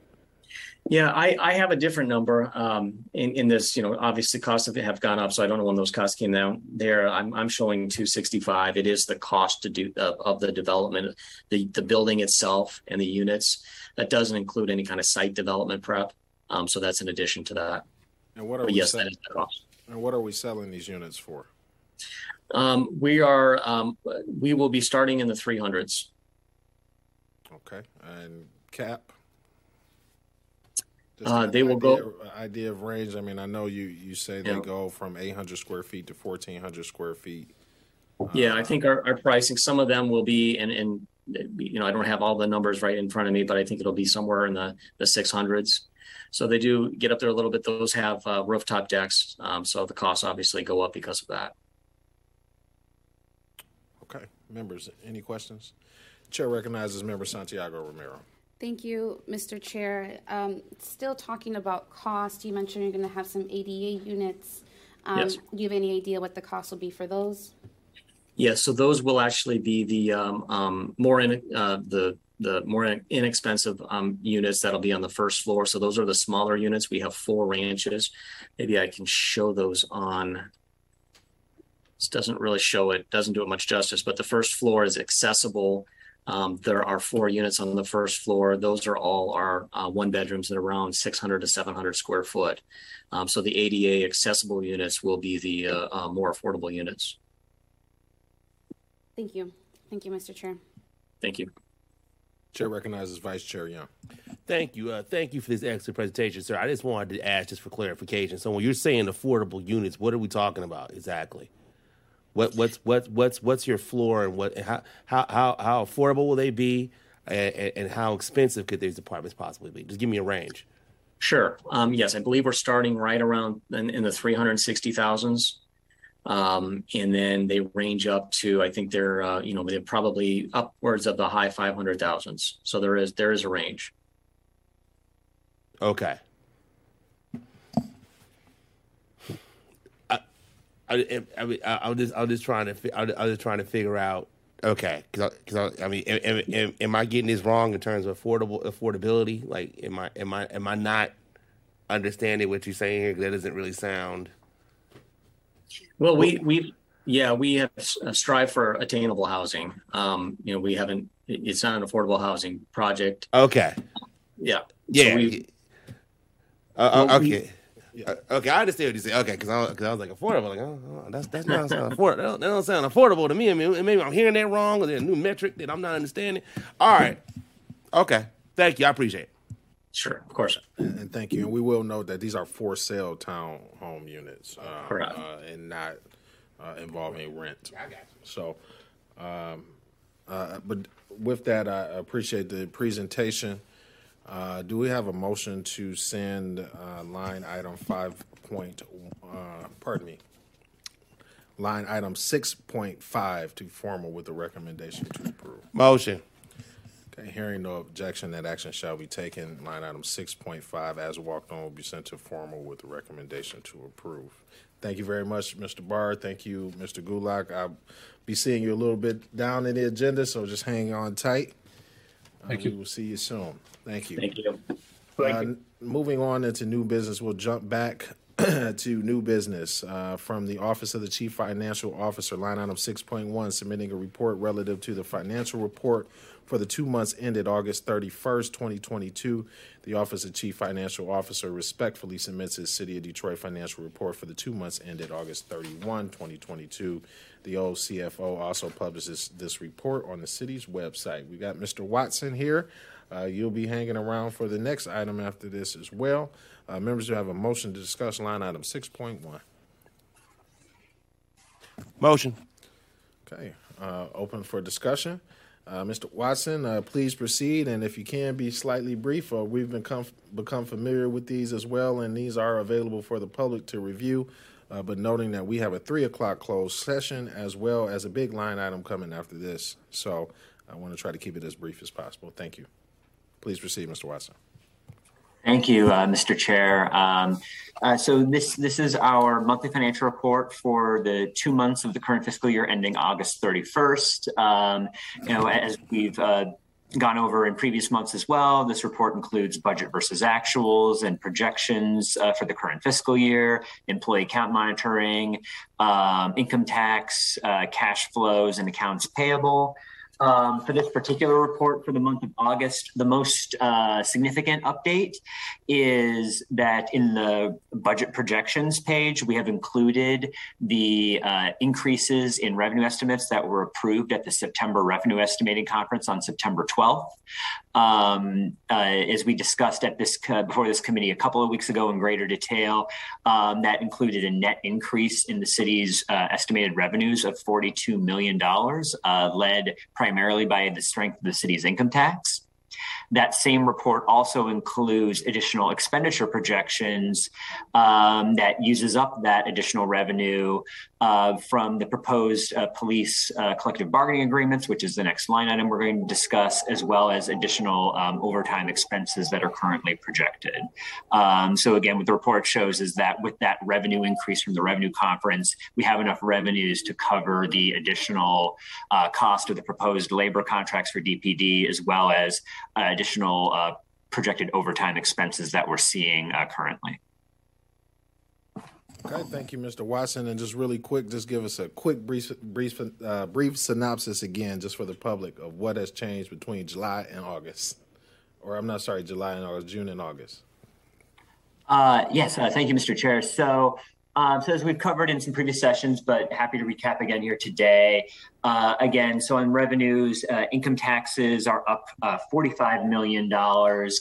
Yeah, I, I have a different number um, in in this. You know, obviously costs have, have gone up, so I don't know when those costs came down. There, I'm I'm showing 265. It is the cost to do of, of the development, the the building itself and the units. That doesn't include any kind of site development prep. Um, so that's in addition to that. And what are But we yes, sell- that is the cost. And what are we selling these units for? Um, we are um, we will be starting in the 300s. Okay, and cap. Uh, they will idea, go- Idea of range. I mean, I know you you say they Yeah. go from 800 square feet to 1400 square feet. Yeah, I think our, our pricing, some of them will be, and, and, you know, I don't have all the numbers right in front of me, but I think it'll be somewhere in the, the six hundreds. So they do get up there a little bit. Those have uh, rooftop decks. Um, so the costs obviously go up because of that. Okay, members, any questions? Chair recognizes member Santiago Romero. Thank you, Mr. Chair. Um, still talking about cost, you mentioned you're going to have some ADA units. Um, Yes. Do you have any idea what the cost will be for those? Yeah, so those will actually be the um, um, more in uh, the the more inexpensive um, units that'll be on the first floor. So those are the smaller units. We have four ranches. Maybe I can show those on. This doesn't really show it. Doesn't do it much justice. But the first floor is accessible. Um, there are four units on the first floor. Those are all our uh, one bedrooms at around 600 to 700 square foot. Um, so the ADA accessible units will be the uh, uh, more affordable units. Thank you. Thank you, Mr. Chair. Thank you. Chair recognizes Vice Chair Young. Thank you. Uh, thank you for this excellent presentation, sir. I just wanted to ask just for clarification. So when you're saying affordable units, what are we talking about exactly? What what's what's what's what's your floor and what how how how, how affordable will they be, and, and, how expensive could these apartments possibly be? Just give me a range. Sure. Um, yes, I believe we're starting right around in, in the 360,000s. Um, and then they range up to, I think they're, uh, you know, they're probably upwards of the high 500,000s. So there is, there is a range. Okay. I, I, I, I was just, I was just trying to, fi- I was I was just trying to figure out. Okay, because I, I, mean, am, am, am I getting this wrong in terms of affordable affordability? Like, am I, am I, am I not understanding what you're saying here? That doesn't really sound. Well, we, we, yeah, we have uh, strive for attainable housing. Um, you know, we haven't, it's not an affordable housing project. Okay. Yeah. Yeah. So we, Uh, Well, we- okay. Uh, okay, I understand what you say. Okay, because I, cause I was like affordable. Like, oh, oh, that's that's not sound affordable. That don't, that don't sound affordable to me. I mean, maybe I'm hearing that wrong, or there's a new metric that I'm not understanding. All right. Okay. Thank you. I appreciate it. Sure, of course. And, and thank you. And we will note that these are for sale town home units, uh, Correct. uh, and not uh, involving rent. So, um, uh, but with that, I appreciate the presentation. Uh, do we have a motion to send uh, line item five point, uh, pardon me, line item six point five to formal with the recommendation to approve? Motion. Okay, hearing no objection, that action shall be taken. Line item six point five, as walked on, will be sent to formal with the recommendation to approve. Thank you very much, Mr. Barr. Thank you, Mr. Gulak. I'll be seeing you a little bit down in the agenda, so just hang on tight. Uh, Thank We will see you soon. Thank you. Thank you. Uh, Moving on into new business, we'll jump back to new business uh, from the Office of the Chief Financial Officer, line item 6.1, submitting a report relative to the financial report for the two months ended August 31st, 2022. The Office of Chief Financial Officer respectfully submits its City of Detroit financial report for the two months ended August 31, 2022. The OCFO also publishes this report on the city's website. We got Mr. Watson here. Uh, you'll be hanging around for the next item after this as well. Uh, members, do have a motion to discuss line item 6.1. Motion. Okay, uh, open for discussion. Uh, Mr. Watson, uh, please proceed, and if you can, be slightly brief. Uh, we've become become familiar with these as well, and these are available for the public to review. uh, but noting that we have a three o'clock closed session as well as a big line item coming after this. So I want to try to keep it as brief as possible. Thank you. Please proceed, Mr. Watson. Thank you, uh, Mr. Chair. Um, uh, so this this is our monthly financial report for the two months of the current fiscal year ending August 31st. Um, you know, as we've uh, gone over in previous months as well, this report includes budget versus actuals and projections uh, for the current fiscal year, employee account monitoring, um, income tax, uh, cash flows, and accounts payable. Um, for this particular report for the month of August, the most uh, significant update is that in the budget projections page, we have included the uh, increases in revenue estimates that were approved at the September Revenue Estimating Conference on September 12th. Um, uh, as we discussed at this uh, before this committee a couple of weeks ago in greater detail, um, that included a net increase in the city's uh, estimated revenues of $42 million, uh, led primarily by the strength of the city's income tax. That same report also includes additional expenditure projections um, that uses up that additional revenue uh, from the proposed uh, police uh, collective bargaining agreements, which is the next line item we're going to discuss, as well as additional um, overtime expenses that are currently projected. Um, so again, what the report shows is that with that revenue increase from the revenue conference, we have enough revenues to cover the additional uh, cost of the proposed labor contracts for DPD, as well as additional uh, projected overtime expenses that we're seeing currently. Okay, thank you, Mr. Watson. And just really quick, just give us a quick brief brief uh, brief synopsis again, just for the public, of what has changed between July and August, or I'm not sorry, July and August, June and August. Uh, yes, uh, thank you, Mr. Chair. So um, so as we've covered in some previous sessions, but happy to recap again here today. Uh, again, so on revenues, uh, income taxes are up uh, $45 million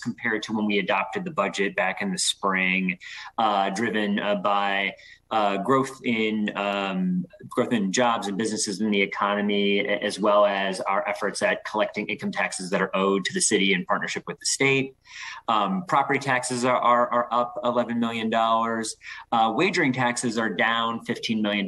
compared to when we adopted the budget back in the spring, uh, driven uh, by uh, growth in um, growth in jobs and businesses in the economy, as well as our efforts at collecting income taxes that are owed to the city in partnership with the state. Um, property taxes are, are, are, up $11 million. Uh, wagering taxes are down $15 million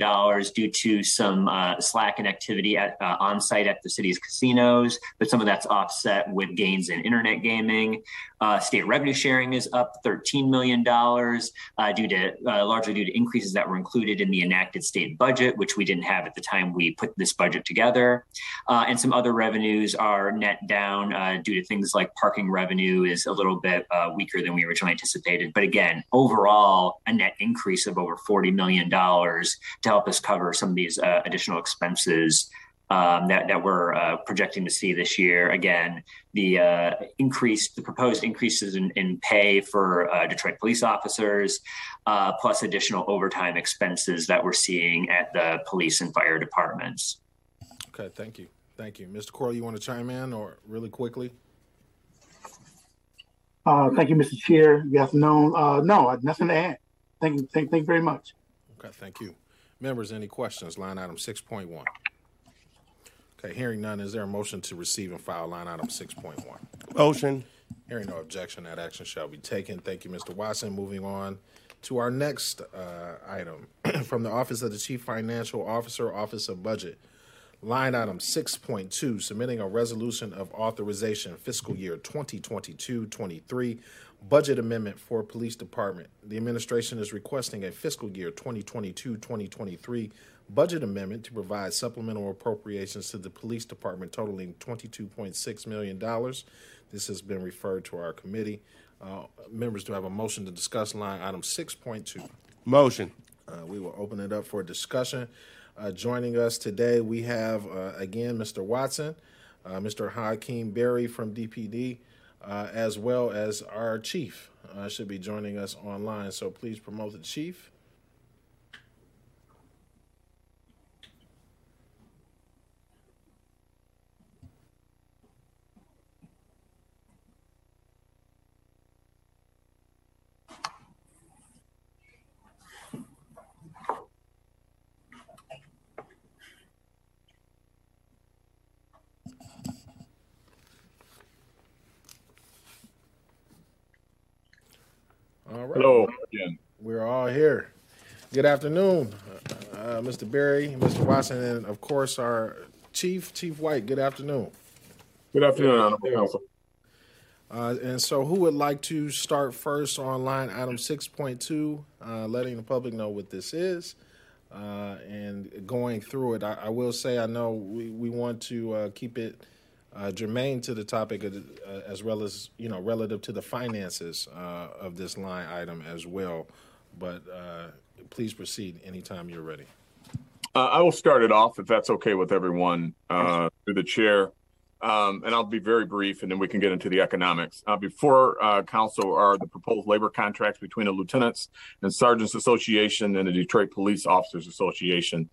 due to some uh, slack in activity at uh, on site at the city's casinos, but some of that's offset with gains in internet gaming. Uh, state revenue sharing is up $13 million uh, due to largely due to increases that were included in the enacted state budget, which we didn't have at the time we put this budget together. Uh, and some other revenues are net down uh, due to things like parking revenue is a little bit uh, weaker than we originally anticipated. But again, overall, a net increase of over $40 million to help us cover some of these uh, additional expenses um, that, that we're uh, projecting to see this year. Again, the uh, increase, the proposed increases in, in pay for uh, Detroit police officers, uh, plus additional overtime expenses that we're seeing at the police and fire departments. Okay, thank you. Thank you. Mr. Corley, you want to chime in or really quickly? Uh, thank you, Mr. Chair. Good afternoon. Uh, no, nothing to add. Thank you. Thank, thank you very much. Okay, thank you. Members, any questions? Line item 6.1. Okay, hearing none, is there a motion to receive and file line item 6.1? Motion. Hearing no objection, that action shall be taken. Thank you, Mr. Watson. Moving on to our next uh, item from the Office of the Chief Financial Officer, Office of Budget. Line item 6.2, submitting a resolution of authorization fiscal year 2022 23 budget amendment for Police Department. The administration is requesting a fiscal year 2022 2023 budget amendment to provide supplemental appropriations to the police department totaling $22.6 million. This has been referred to our committee. Uh, members do have a motion to discuss line item 6.2. Motion. Uh, we will open it up for discussion. Uh, joining us today, we have uh, again Mr. Watson, uh, Mr. Hakeem Berry from DPD, uh, as well as our chief should be joining us online. So please promote the chief. All right. Hello again. We're all here. Good afternoon, uh, Mr. Berry, Mr. Watson, and of course our Chief, Chief White. Good afternoon. Good afternoon, Honorable. Uh, and so, who would like to start first on line item 6.2, uh, letting the public know what this is? Uh, and going through it, I, I, will say I know we, we want to uh, keep it uh, germane to the topic of, uh, as well as you know relative to the finances of this line item as well. But please proceed anytime you're ready. I will start it off if that's okay with everyone through the chair. Um, and I'll be very brief, and then we can get into the economics. Uh, before uh, council are the proposed labor contracts between the Lieutenants and Sergeants Association and the Detroit Police Officers Association.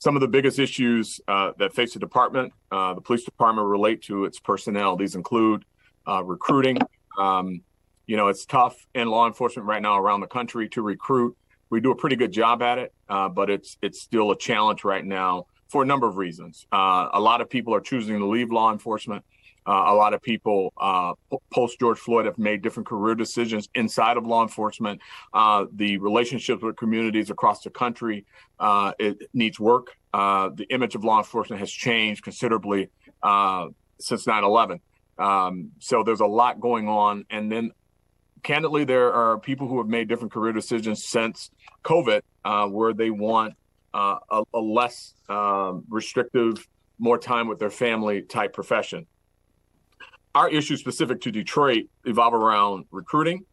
Some of the biggest issues uh, that face the department, uh, the police department, relate to its personnel. These include uh, recruiting. Um, you know, it's tough in law enforcement right now around the country to recruit. We do a pretty good job at it, uh, but it's it's still a challenge right now for a number of reasons. Uh, a lot of people are choosing to leave law enforcement. Uh, a lot of people uh, post George Floyd have made different career decisions inside of law enforcement. Uh, the relationships with communities across the country uh, it needs work. The image of law enforcement has changed considerably since 9/11. Um, so there's a lot going on, and then candidly, there are people who have made different career decisions since COVID, where they want uh, a, a, less um, restrictive, more time with their family type profession. Our issues specific to Detroit evolve around recruiting,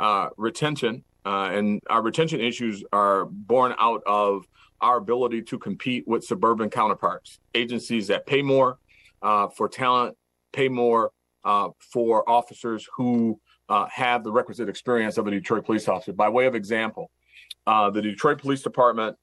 uh, retention, uh, and our retention issues are born out of our ability to compete with suburban counterparts, agencies that pay more uh, for talent, pay more uh, for officers who uh, have the requisite experience of a Detroit police officer. By way of example, the Detroit Police Department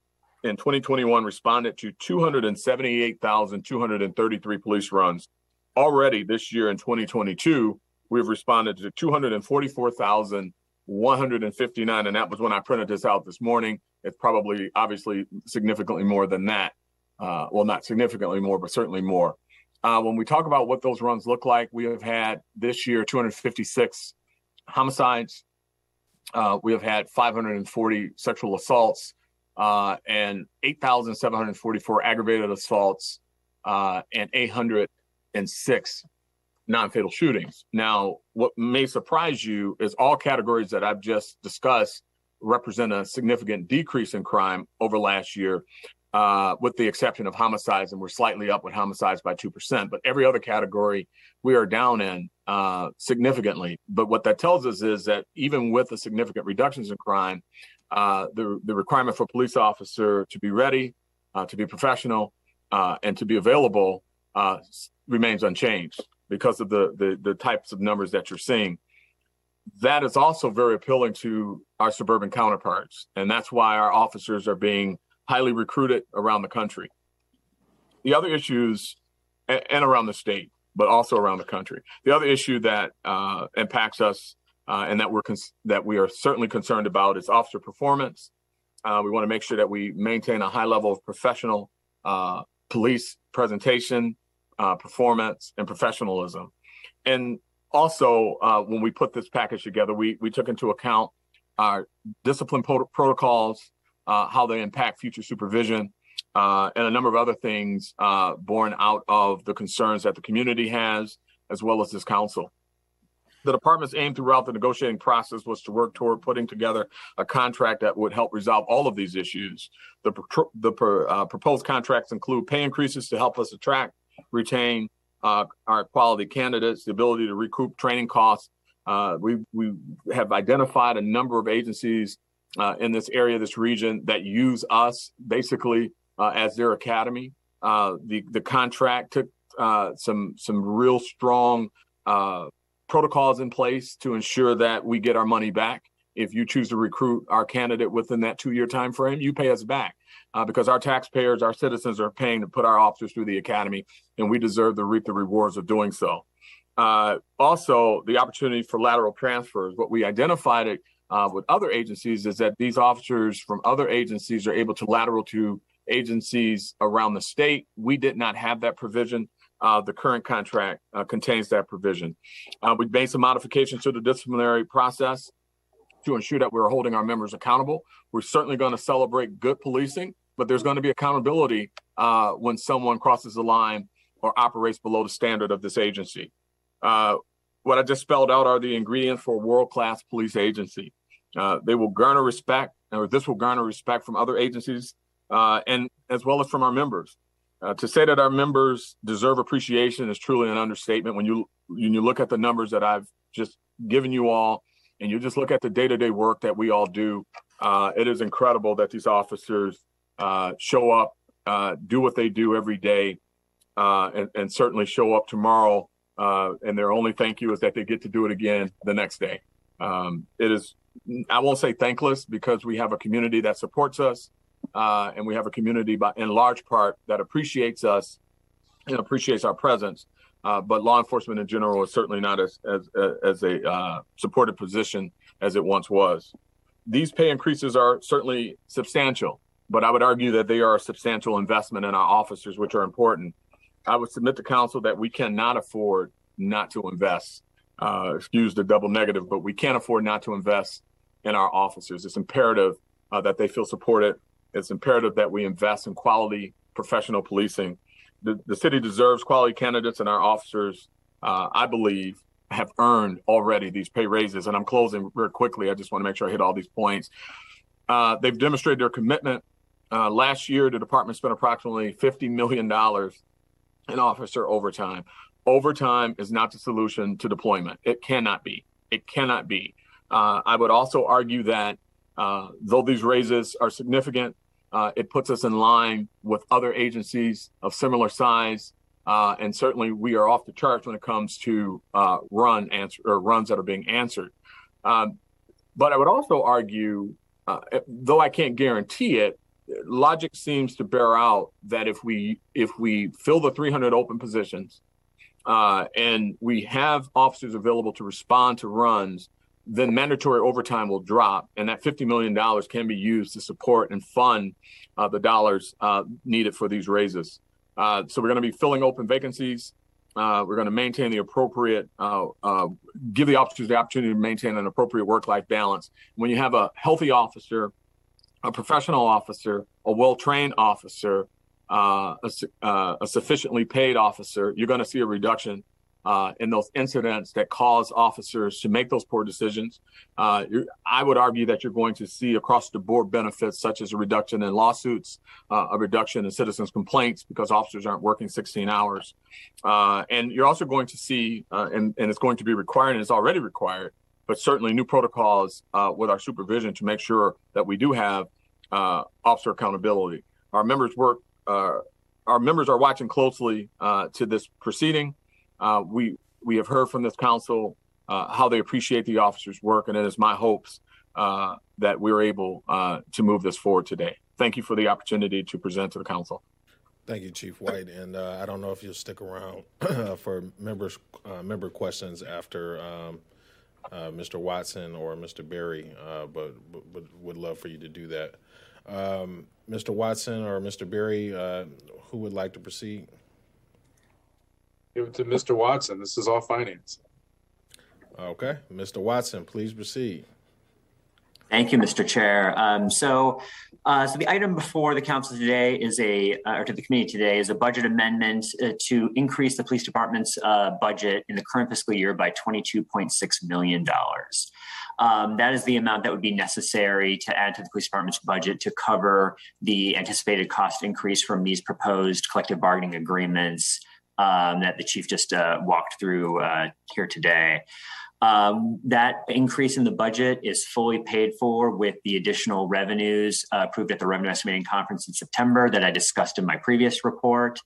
in 2021 responded to 278,233 police runs. Already this year in 2022, we've responded to 244,159. And that was when I printed this out this morning. It's probably obviously significantly more than that. Uh, well, not significantly more, but certainly more. Uh, when we talk about what those runs look like, we have had this year 256 homicides. Uh, we have had 540 sexual assaults uh, and 8,744 aggravated assaults uh, and 806 non-fatal shootings. Now, what may surprise you is all categories that I've just discussed represent a significant decrease in crime over last year, uh, with the exception of homicides, and we're slightly up with homicides by 2%. But every other category we are down in uh, significantly. But what that tells us is that even with the significant reductions in crime, uh, the, the requirement for police officer to be ready, uh, to be professional, uh, and to be available uh, remains unchanged because of the, the, the types of numbers that you're seeing. That is also very appealing to our suburban counterparts, and that's why our officers are being highly recruited around the country. The other issues, and, around the state, but also around the country. The other issue that uh, impacts us uh, and that we're cons- that we are certainly concerned about is officer performance. Uh, we want to make sure that we maintain a high level of professional uh, police presentation, uh, performance, and professionalism. And also, uh, when we put this package together, we we took into account our discipline pro- protocols, uh, how they impact future supervision, and a number of other things born out of the concerns that the community has, as well as this council. The department's aim throughout the negotiating process was to work toward putting together a contract that would help resolve all of these issues. The, the uh, proposed contracts include pay increases to help us attract, retain uh, our quality candidates, the ability to recoup training costs. Uh, we, we have identified a number of agencies uh, in this area, this region, that use us basically uh, as their academy. Uh, the, the contract took some, some real strong protocols in place to ensure that we get our money back. If you choose to recruit our candidate within that two-year time frame, you pay us back uh, because our taxpayers, our citizens are paying to put our officers through the academy, and we deserve to reap the rewards of doing so. Uh, also, the opportunity for lateral transfers. What we identified uh, with other agencies is that these officers from other agencies are able to lateral to agencies around the state. We did not have that provision. Uh, the current contract uh, contains that provision. Uh, we've made some modifications to the disciplinary process. to ensure that we're holding our members accountable. We're certainly going to celebrate good policing, but there's going to be accountability uh, when someone crosses the line or operates below the standard of this agency. Uh, what I just spelled out are the ingredients for a world-class police agency. Uh, they will garner respect, or this will garner respect from other agencies, uh, and as well as from our members. Uh, to say that our members deserve appreciation is truly an understatement. When you when you look at the numbers that I've just given you all, and you just look at the day-to-day work that we all do, uh, it is incredible that these officers uh, show up, do what they do every day, and, and, certainly show up tomorrow. And their only thank you is that they get to do it again the next day. Um, it is, I won't say thankless because we have a community that supports us, uh, and we have a community, by, in large part, that appreciates us and appreciates our presence. Uh, but law enforcement in general is certainly not as as, as a uh, supported position as it once was. These pay increases are certainly substantial, but I would argue that they are a substantial investment in our officers, which are important. I would submit to council that we cannot afford not to invest. Uh, excuse the double negative, but we can't afford not to invest in our officers. It's imperative uh, that they feel supported. It's imperative that we invest in quality professional policing the, the city deserves quality candidates, and our officers, uh, I believe, have earned already these pay raises. And I'm closing very quickly. I just want to make sure I hit all these points. Uh, they've demonstrated their commitment. Uh, last year, the department spent approximately $50 million in officer overtime. Overtime is not the solution to deployment. It cannot be. It cannot be. Uh, I would also argue that uh, though these raises are significant, uh, it puts us in line with other agencies of similar size. Uh, and certainly we are off the charts when it comes to uh, run answer or runs that are being answered. Um, but I would also argue, uh, though I can't guarantee it, logic seems to bear out that if we if we fill the 300 open positions uh, and we have officers available to respond to runs, then mandatory overtime will drop, and that $50 million can be used to support and fund uh, the dollars uh, needed for these raises. Uh, so we're going to be filling open vacancies. Uh, we're going to maintain the appropriate, uh, give the officers the opportunity to maintain an appropriate work-life balance. When you have a healthy officer, a professional officer, a well-trained officer, a, a sufficiently paid officer, you're going to see a reduction uh, in those incidents that cause officers to make those poor decisions. Uh, I would argue that you're going to see across the board benefits such as a reduction in lawsuits, uh, a reduction in citizens' complaints because officers aren't working 16 hours. Uh, and you're also going to see, uh, and, and it's going to be required and it's already required, but certainly new protocols uh, with our supervision to make sure that we do have officer accountability. Our members work, our members are watching closely to this proceeding. Uh, we we have heard from this council uh, how they appreciate the officers' work, and it is my hopes uh, that we're able uh, to move this forward today. Thank you for the opportunity to present to the council. Thank you, Chief White. And uh, I don't know if you'll stick around for members member questions after um, Mr. Watson or Mr. Berry, but, but, would love for you to do that. Um, Mr. Watson or Mr. Berry, who would like to proceed? Give it to Mr. Watson. This is all finance. Okay. Mr. Watson, please proceed. Thank you, Mr. Chair. Um, so, uh, so the item before the council today is a, uh, or to the committee today, is a budget amendment uh, to increase the police department's uh, budget in the current fiscal year by $22.6 million. Um, that is the amount that would be necessary to add to the police department's budget to cover the anticipated cost increase from these proposed collective bargaining agreements um, that the chief just uh, walked through uh, here today. Um, that increase in the budget is fully paid for with the additional revenues uh, approved at the revenue estimating conference in September that I discussed in my previous report.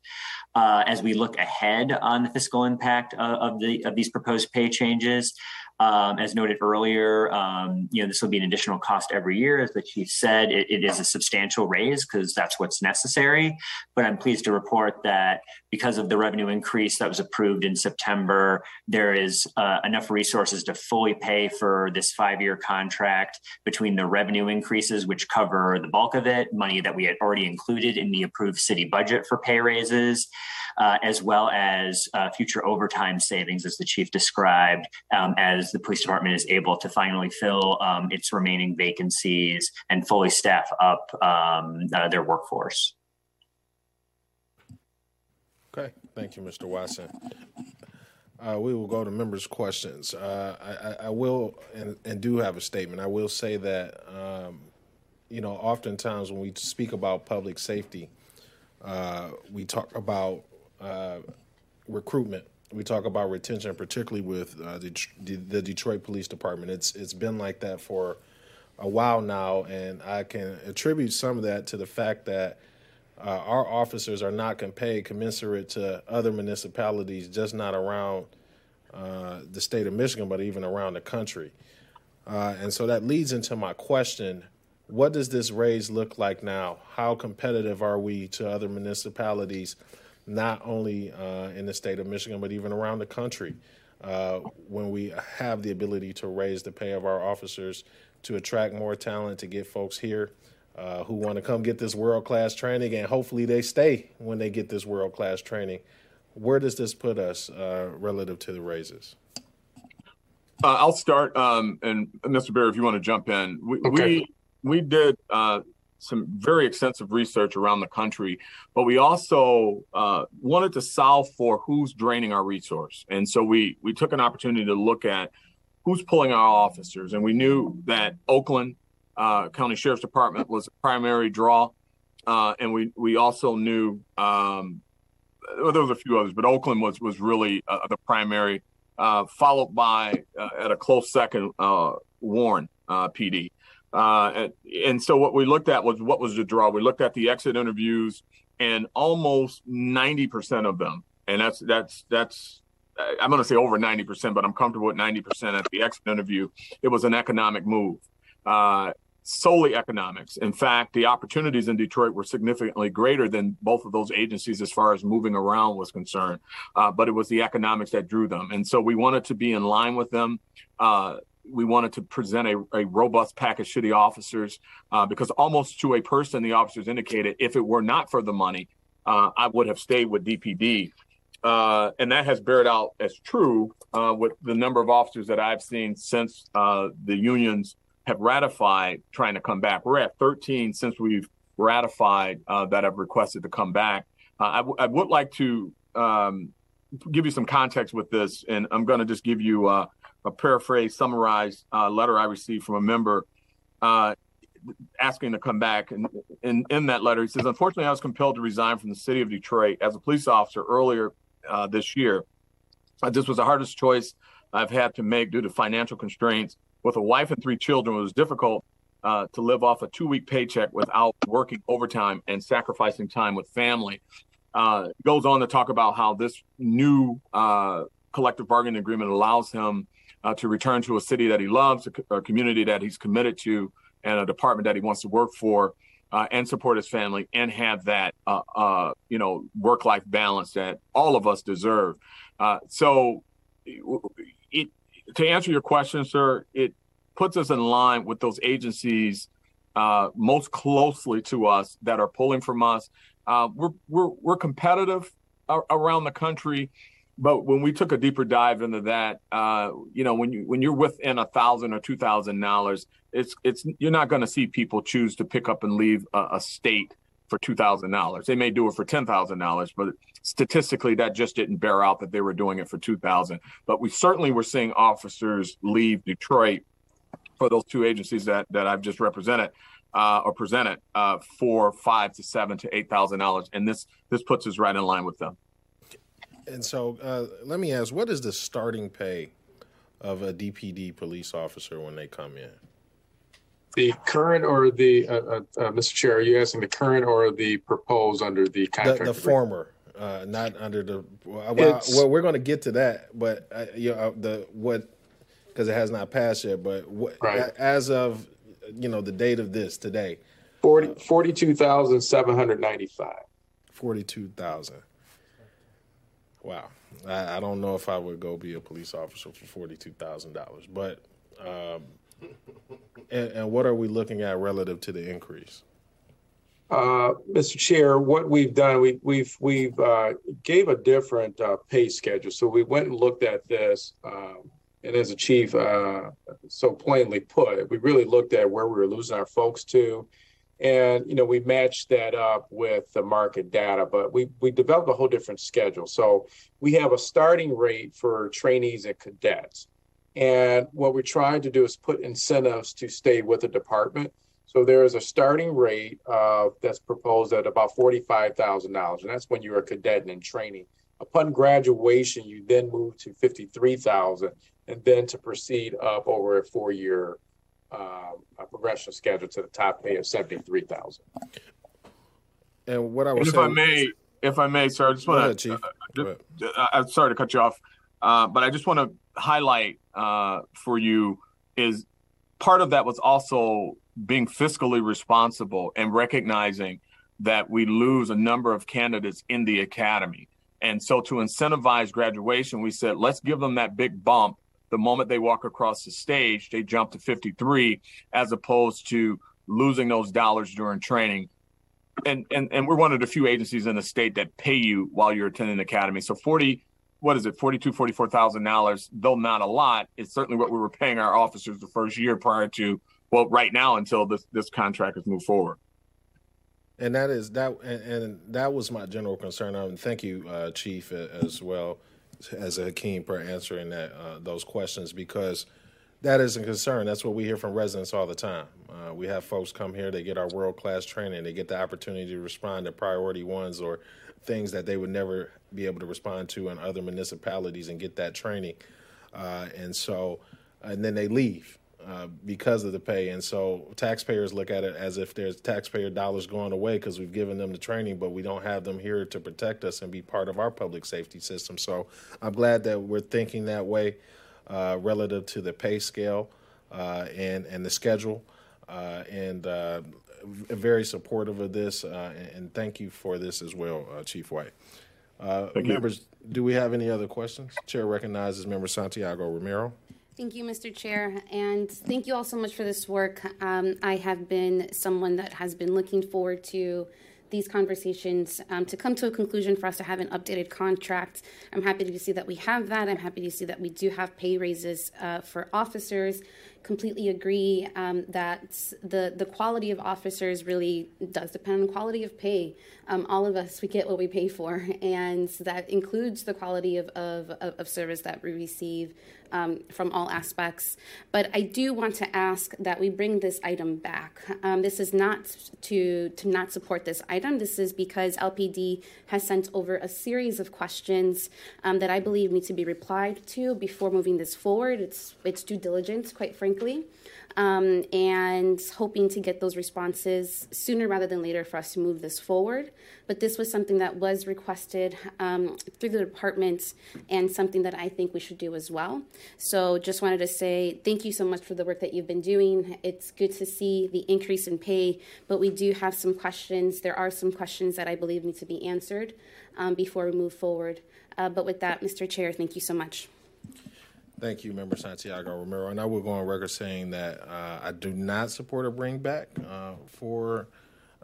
Uh, as we look ahead on the fiscal impact of, of the of these proposed pay changes, um, as noted earlier, um, you know, this will be an additional cost every year. As the chief said, it, it is a substantial raise because that's what's necessary. But I'm pleased to report that because of the revenue increase that was approved in September, there is uh, enough resources to fully pay for this five year contract between the revenue increases, which cover the bulk of it, money that we had already included in the approved city budget for pay raises, uh, as well as uh, future overtime savings, as the chief described, um, as the police department is able to finally fill um, its remaining vacancies and fully staff up um, uh, their workforce. Okay, thank you, Mr. Watson. Uh, we will go to members' questions. Uh, I, I, I, will and, and, do have a statement. I will say that, um, you know, oftentimes when we speak about public safety, uh, we talk about uh, recruitment. We talk about retention, particularly with uh, the, the Detroit Police Department. It's it's been like that for a while now, and I can attribute some of that to the fact that uh, our officers are not paid commensurate to other municipalities, just not around uh, the state of Michigan, but even around the country. Uh, and so that leads into my question what does this raise look like now? How competitive are we to other municipalities, not only uh, in the state of Michigan, but even around the country, uh, when we have the ability to raise the pay of our officers, to attract more talent, to get folks here uh, who want to come get this world class training, and hopefully they stay when they get this world class training. Where does this put us uh, relative to the raises? Uh, I'll start, um, and Mr. Berry, if you want to jump in, we okay. we, we did uh, some very extensive research around the country, but we also uh, wanted to solve for who's draining our resource, and so we we took an opportunity to look at who's pulling our officers, and we knew that Oakland uh, County Sheriff's Department was a primary draw, uh, and we we also knew um, well, there was a few others, but Oakland was was really uh, the primary, uh, followed by uh, at a close second Warren PD. And, and, so what we looked at was what was the draw. We looked at the exit interviews, and almost ninety percent of them, and that's that's that's I'm going to say over 90%, but I'm comfortable with 90% at the exit interview. It was an economic move. Uh, solely economics. In fact, the opportunities in Detroit were significantly greater than both of those agencies as far as moving around was concerned. Uh, but it was the economics that drew them. And so we wanted to be in line with them. Uh, we wanted to present a, a, robust package to the officers uh, because almost to a person, the officers indicated if it were not for the money, uh, I would have stayed with DPD. Uh, and that has bared out as true uh, with the number of officers that I've seen since the unions have ratified trying to come back. We're at 13 since we've ratified uh, that have requested to come back. Uh, I, w- I would like to um, give you some context with this, and I'm going to just give you uh, a paraphrase, summarized uh, letter I received from a member uh, asking to come back. And in, in that letter, he says, Unfortunately, I was compelled to resign from the city of Detroit as a police officer earlier uh, this year. this was the hardest choice I've had to make due to financial constraints with a wife and three children, it was difficult uh, to live off a two week paycheck without working overtime and sacrificing time with family. Uh, goes on to talk about how this new uh, collective bargaining agreement allows him uh, to return to a city that he loves, a, a, community that he's committed to, and a department that he wants to work for. Uh, and support his family and have that, uh, you know, work-life balance that all of us deserve. so, it to answer your question, sir, it puts us in line with those agencies uh, most closely to us that are pulling from us. Uh, we're we're we're competitive around the country, but when we took a deeper dive into that, uh, you know, when you when you're within a thousand or two thousand dollars, it's it's you're not going to see people choose to pick up and leave a, a state for two thousand dollars. They may do it for ten thousand dollars, but statistically, that just didn't bear out that they were doing it for two thousand. But we certainly were seeing officers leave Detroit for those two agencies that that I've just represented uh, or presented uh, for five to seven to eight thousand dollars, and this this puts us right in line with them. And so, uh, let me ask: What is the starting pay of a DPD police officer when they come in? The current or the, uh, uh, uh, Mr. Chair, are you asking the current or the proposed under the contract? The, the former, uh, not under the. Well, well we're going to get to that, but uh, you know the what because it has not passed yet. But what, right. as of you know the date of this today, 40, 42,795. 42,000. Wow. I, I, don't know if I would go be a police officer for $42,000, but um, and, and what are we looking at relative to the increase? Uh, Mr. Chair, what we've done, we, we've we've uh, gave a different uh, pay schedule. So we went and looked at this. Um, And as the chief uh, so plainly put, we really looked at where we were losing our folks to. And, you know, we matched that up with the market data, but we, we developed a whole different schedule. So we have a starting rate for trainees and cadets. And what we're trying to do is put incentives to stay with the department. So there is a starting rate uh, that's proposed at about $45,000, and that's when you're a cadet and in training. Upon graduation, you then move to 53,000 and then to proceed up over a four-year uh, progression schedule to the top pay of 73,000. And what I was if I may, if I may, sir, I just want to. Uh, uh, I'm sorry to cut you off, uh, but I just want to highlight uh, for you is part of that was also being fiscally responsible and recognizing that we lose a number of candidates in the academy. And so to incentivize graduation, we said, let's give them that big bump. The moment they walk across the stage, they jump to 53 as opposed to losing those dollars during training. And, and, and we're one of the few agencies in the state that pay you while you're attending academy. So 40, what is it, 42, 44,000 dollars, though not a lot, it's certainly what we were paying our officers the first year prior to well, right now until this this contract has moved forward. And that is that, and, and that was my general concern. Um, thank you, uh, Chief, as well as a Hakeem for answering that uh, those questions because that is a concern. That's what we hear from residents all the time. Uh, we have folks come here, they get our world class training, they get the opportunity to respond to priority ones or things that they would never be able to respond to in other municipalities and get that training. Uh, and so, and then they leave uh, because of the pay. And so taxpayers look at it as if there's taxpayer dollars going away because we've given them the training, but we don't have them here to protect us and be part of our public safety system. So I'm glad that we're thinking that way uh, relative to the pay scale uh, and, and the schedule. Uh, and uh, very supportive of this. And, and, thank you for this as well, Chief White. members, do we have any other questions? Chair recognizes Member Santiago Romero. Thank you, Mr. Chair, and thank you all so much for this work. Um, I have been someone that has been looking forward to these conversations um, to come to a conclusion for us to have an updated contract. I'm happy to see that we have that. I'm happy to see that we do have pay raises uh, for officers. Completely agree um, that the the quality of officers really does depend on quality of pay. Um, all of us we get what we pay for, and that includes the quality of, of, of service that we receive um, from all aspects. But I do want to ask that we bring this item back. Um, this is not to to not support this item. This is because LPD has sent over a series of questions um, that I believe need to be replied to before moving this forward. It's it's due diligence, quite frankly um, and hoping to get those responses sooner rather than later for us to move this forward. But this was something that was requested um, through the department and something that I think we should do as well. So just wanted to say thank you so much for the work that you've been doing. It's good to see the increase in pay, but we do have some questions. There are some questions that I believe need to be answered um, before we move forward. Uh, but with that, Mr. Chair, thank you so much. Thank you, Member Santiago Romero. And I will go on record saying that uh, I do not support a bring back uh, for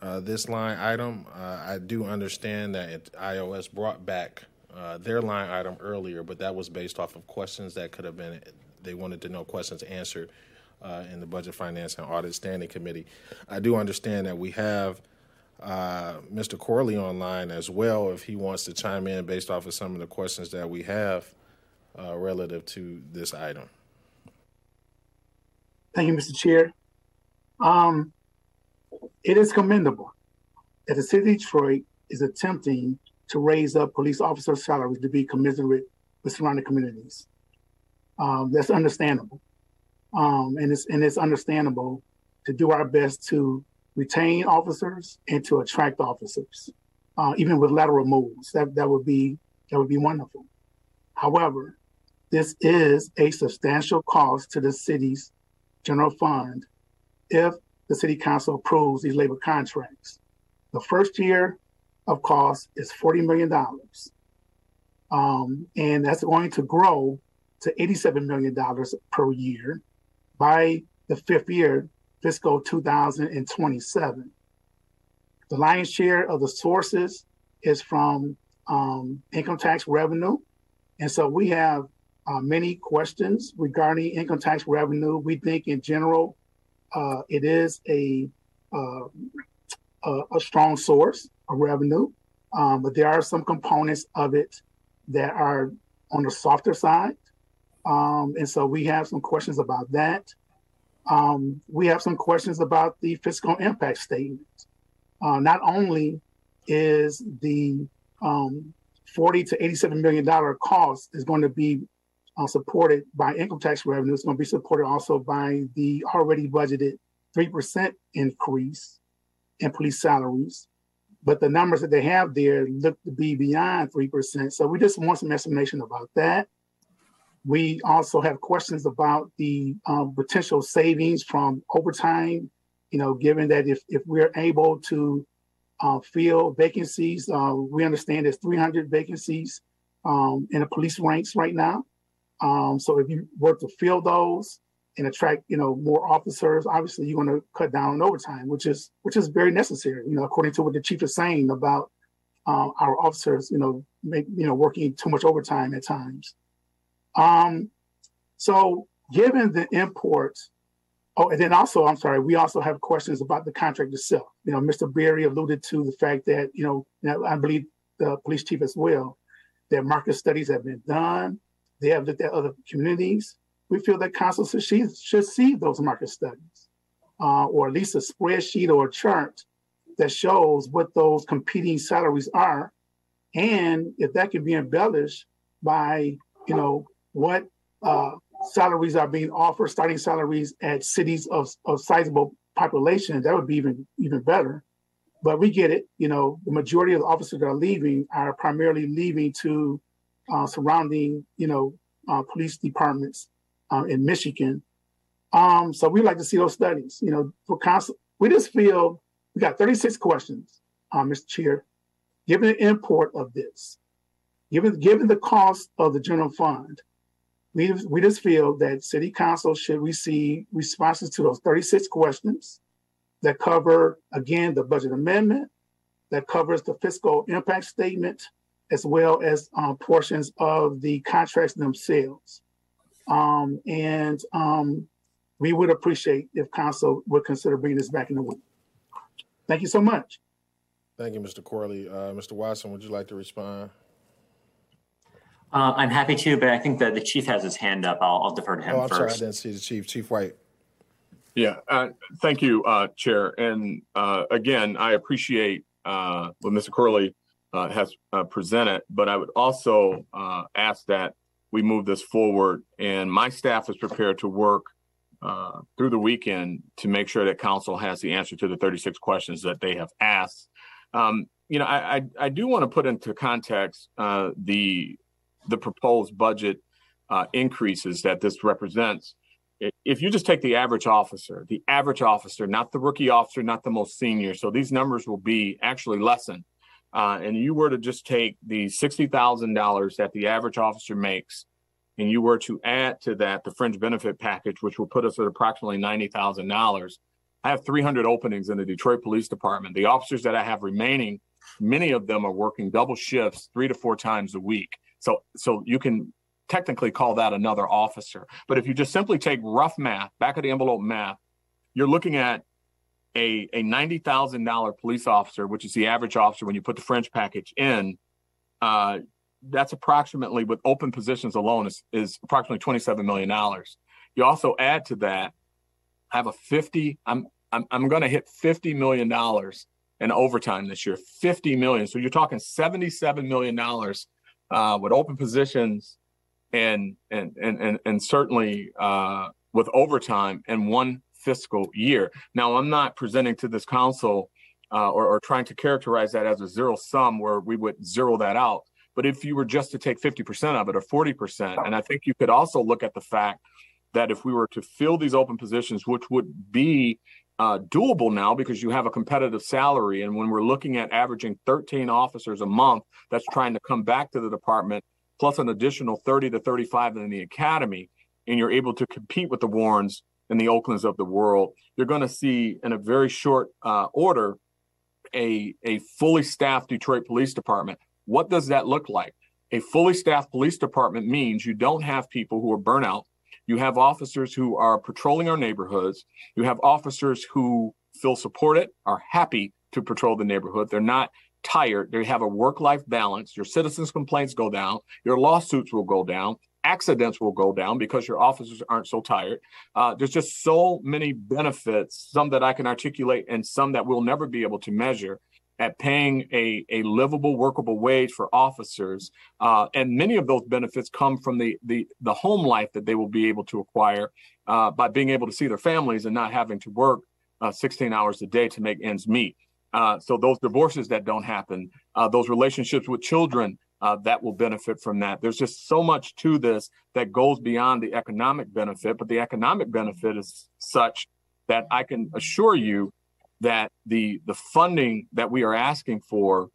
uh, this line item. Uh, I do understand that it, IOS brought back uh, their line item earlier, but that was based off of questions that could have been, they wanted to know questions answered uh, in the Budget, Finance, and Audit Standing Committee. I do understand that we have. Mr. Corley online as well, if he wants to chime in based off of some of the questions that we have uh, relative to this item. Thank you, Mr. Chair. Um, it is commendable that the city of Detroit is attempting to raise up police officer salaries to be commensurate with surrounding communities. Um, that's understandable. Um, and it's and it's understandable to do our best to retain officers and to attract officers, uh, even with lateral moves. That that would be that would be wonderful. However, this is a substantial cost to the city's general fund if the city council approves these labor contracts. The first year of cost is $40 million. Um, and that's going to grow to $87 million per year by the fifth year, fiscal 2027. The lion's share of the sources is from um, income tax revenue. And so we have uh, many questions regarding income tax revenue. We think in general, uh, it is a, uh, a, a strong source of revenue, um, but there are some components of it that are on the softer side. Um, and so we have some questions about that. Um, we have some questions about the fiscal impact statement. Uh, not only is the um, 40 to 87 million dollar cost is going to be uh, supported by income tax revenue. It's going to be supported also by the already budgeted 3% increase in police salaries. But the numbers that they have there look to be beyond 3%. So we just want some explanation about that. We also have questions about the um, potential savings from overtime, you know, given that if, if we're able to uh, fill vacancies, uh, we understand there's 300 vacancies um, in the police ranks right now. Um, so if you were to fill those and attract, you know, more officers, obviously you're going to cut down on overtime, which is which is very necessary. You know, according to what the chief is saying about uh, our officers, you know, make you know working too much overtime at times. Um, so given the imports, oh, and then also, I'm sorry, we also have questions about the contract itself. You know, Mr. Berry alluded to the fact that you know, I believe the police chief as well, that market studies have been done they have looked at other communities. We feel that council should, should see those market studies, uh, or at least a spreadsheet or a chart that shows what those competing salaries are, and if that can be embellished by, you know, what uh, salaries are being offered, starting salaries at cities of, of sizable population, that would be even even better. But we get it. You know, the majority of the officers that are leaving are primarily leaving to uh, surrounding, you know, uh, police departments uh, in Michigan. Um, so we like to see those studies. You know, for council, we just feel we got 36 questions, uh, Mr. Chair. Given the import of this, given given the cost of the general fund, we we just feel that City Council should receive responses to those 36 questions that cover again the budget amendment, that covers the fiscal impact statement, as well as um, portions of the contracts themselves. Um, and um, we would appreciate if council would consider bringing this back in the week. Thank you so much. Thank you, Mr. Corley. Uh, Mr. Watson, would you like to respond? Uh, I'm happy to, but I think that the chief has his hand up. I'll, I'll defer to him oh, I'm first. sorry, I didn't see the chief. Chief White. Yeah, uh, thank you, uh, Chair. And uh, again, I appreciate uh, what Mr. Corley uh, has uh, presented, but I would also uh, ask that we move this forward. And my staff is prepared to work uh, through the weekend to make sure that council has the answer to the 36 questions that they have asked. Um, you know, I, I, I do want to put into context uh, the the proposed budget uh, increases that this represents. If you just take the average officer, the average officer, not the rookie officer, not the most senior, so these numbers will be actually lessened uh, and you were to just take the $60,000 that the average officer makes, and you were to add to that the fringe benefit package, which will put us at approximately $90,000, I have 300 openings in the Detroit Police Department. The officers that I have remaining, many of them are working double shifts three to four times a week. So, so you can technically call that another officer. But if you just simply take rough math, back of the envelope math, you're looking at a, a $90,000 police officer, which is the average officer when you put the fringe package in, uh, that's approximately with open positions alone is, is approximately $27 million. You also add to that, I have a 50, I'm, I'm, I'm going to hit $50 million in overtime this year, 50 million. So you're talking $77 million uh, with open positions and, and, and, and, and certainly uh, with overtime and one fiscal year. Now, I'm not presenting to this council uh, or, or trying to characterize that as a zero sum where we would zero that out. But if you were just to take 50% of it or 40%, and I think you could also look at the fact that if we were to fill these open positions, which would be uh, doable now because you have a competitive salary. And when we're looking at averaging 13 officers a month that's trying to come back to the department, plus an additional 30 to 35 in the academy, and you're able to compete with the Warrens and the Oaklands of the world, you're going to see in a very short uh, order a, a fully staffed Detroit Police Department. What does that look like? A fully staffed police department means you don't have people who are burnout. You have officers who are patrolling our neighborhoods. You have officers who feel supported, are happy to patrol the neighborhood. They're not tired. They have a work life balance. Your citizens' complaints go down. Your lawsuits will go down. Accidents will go down because your officers aren't so tired. Uh, there's just so many benefits, some that I can articulate and some that we'll never be able to measure at paying a, a livable, workable wage for officers. Uh, and many of those benefits come from the, the, the home life that they will be able to acquire uh, by being able to see their families and not having to work uh, 16 hours a day to make ends meet. Uh, so those divorces that don't happen, uh, those relationships with children uh, that will benefit from that. There's just so much to this that goes beyond the economic benefit, but the economic benefit is such that I can assure you that the the funding that we are asking for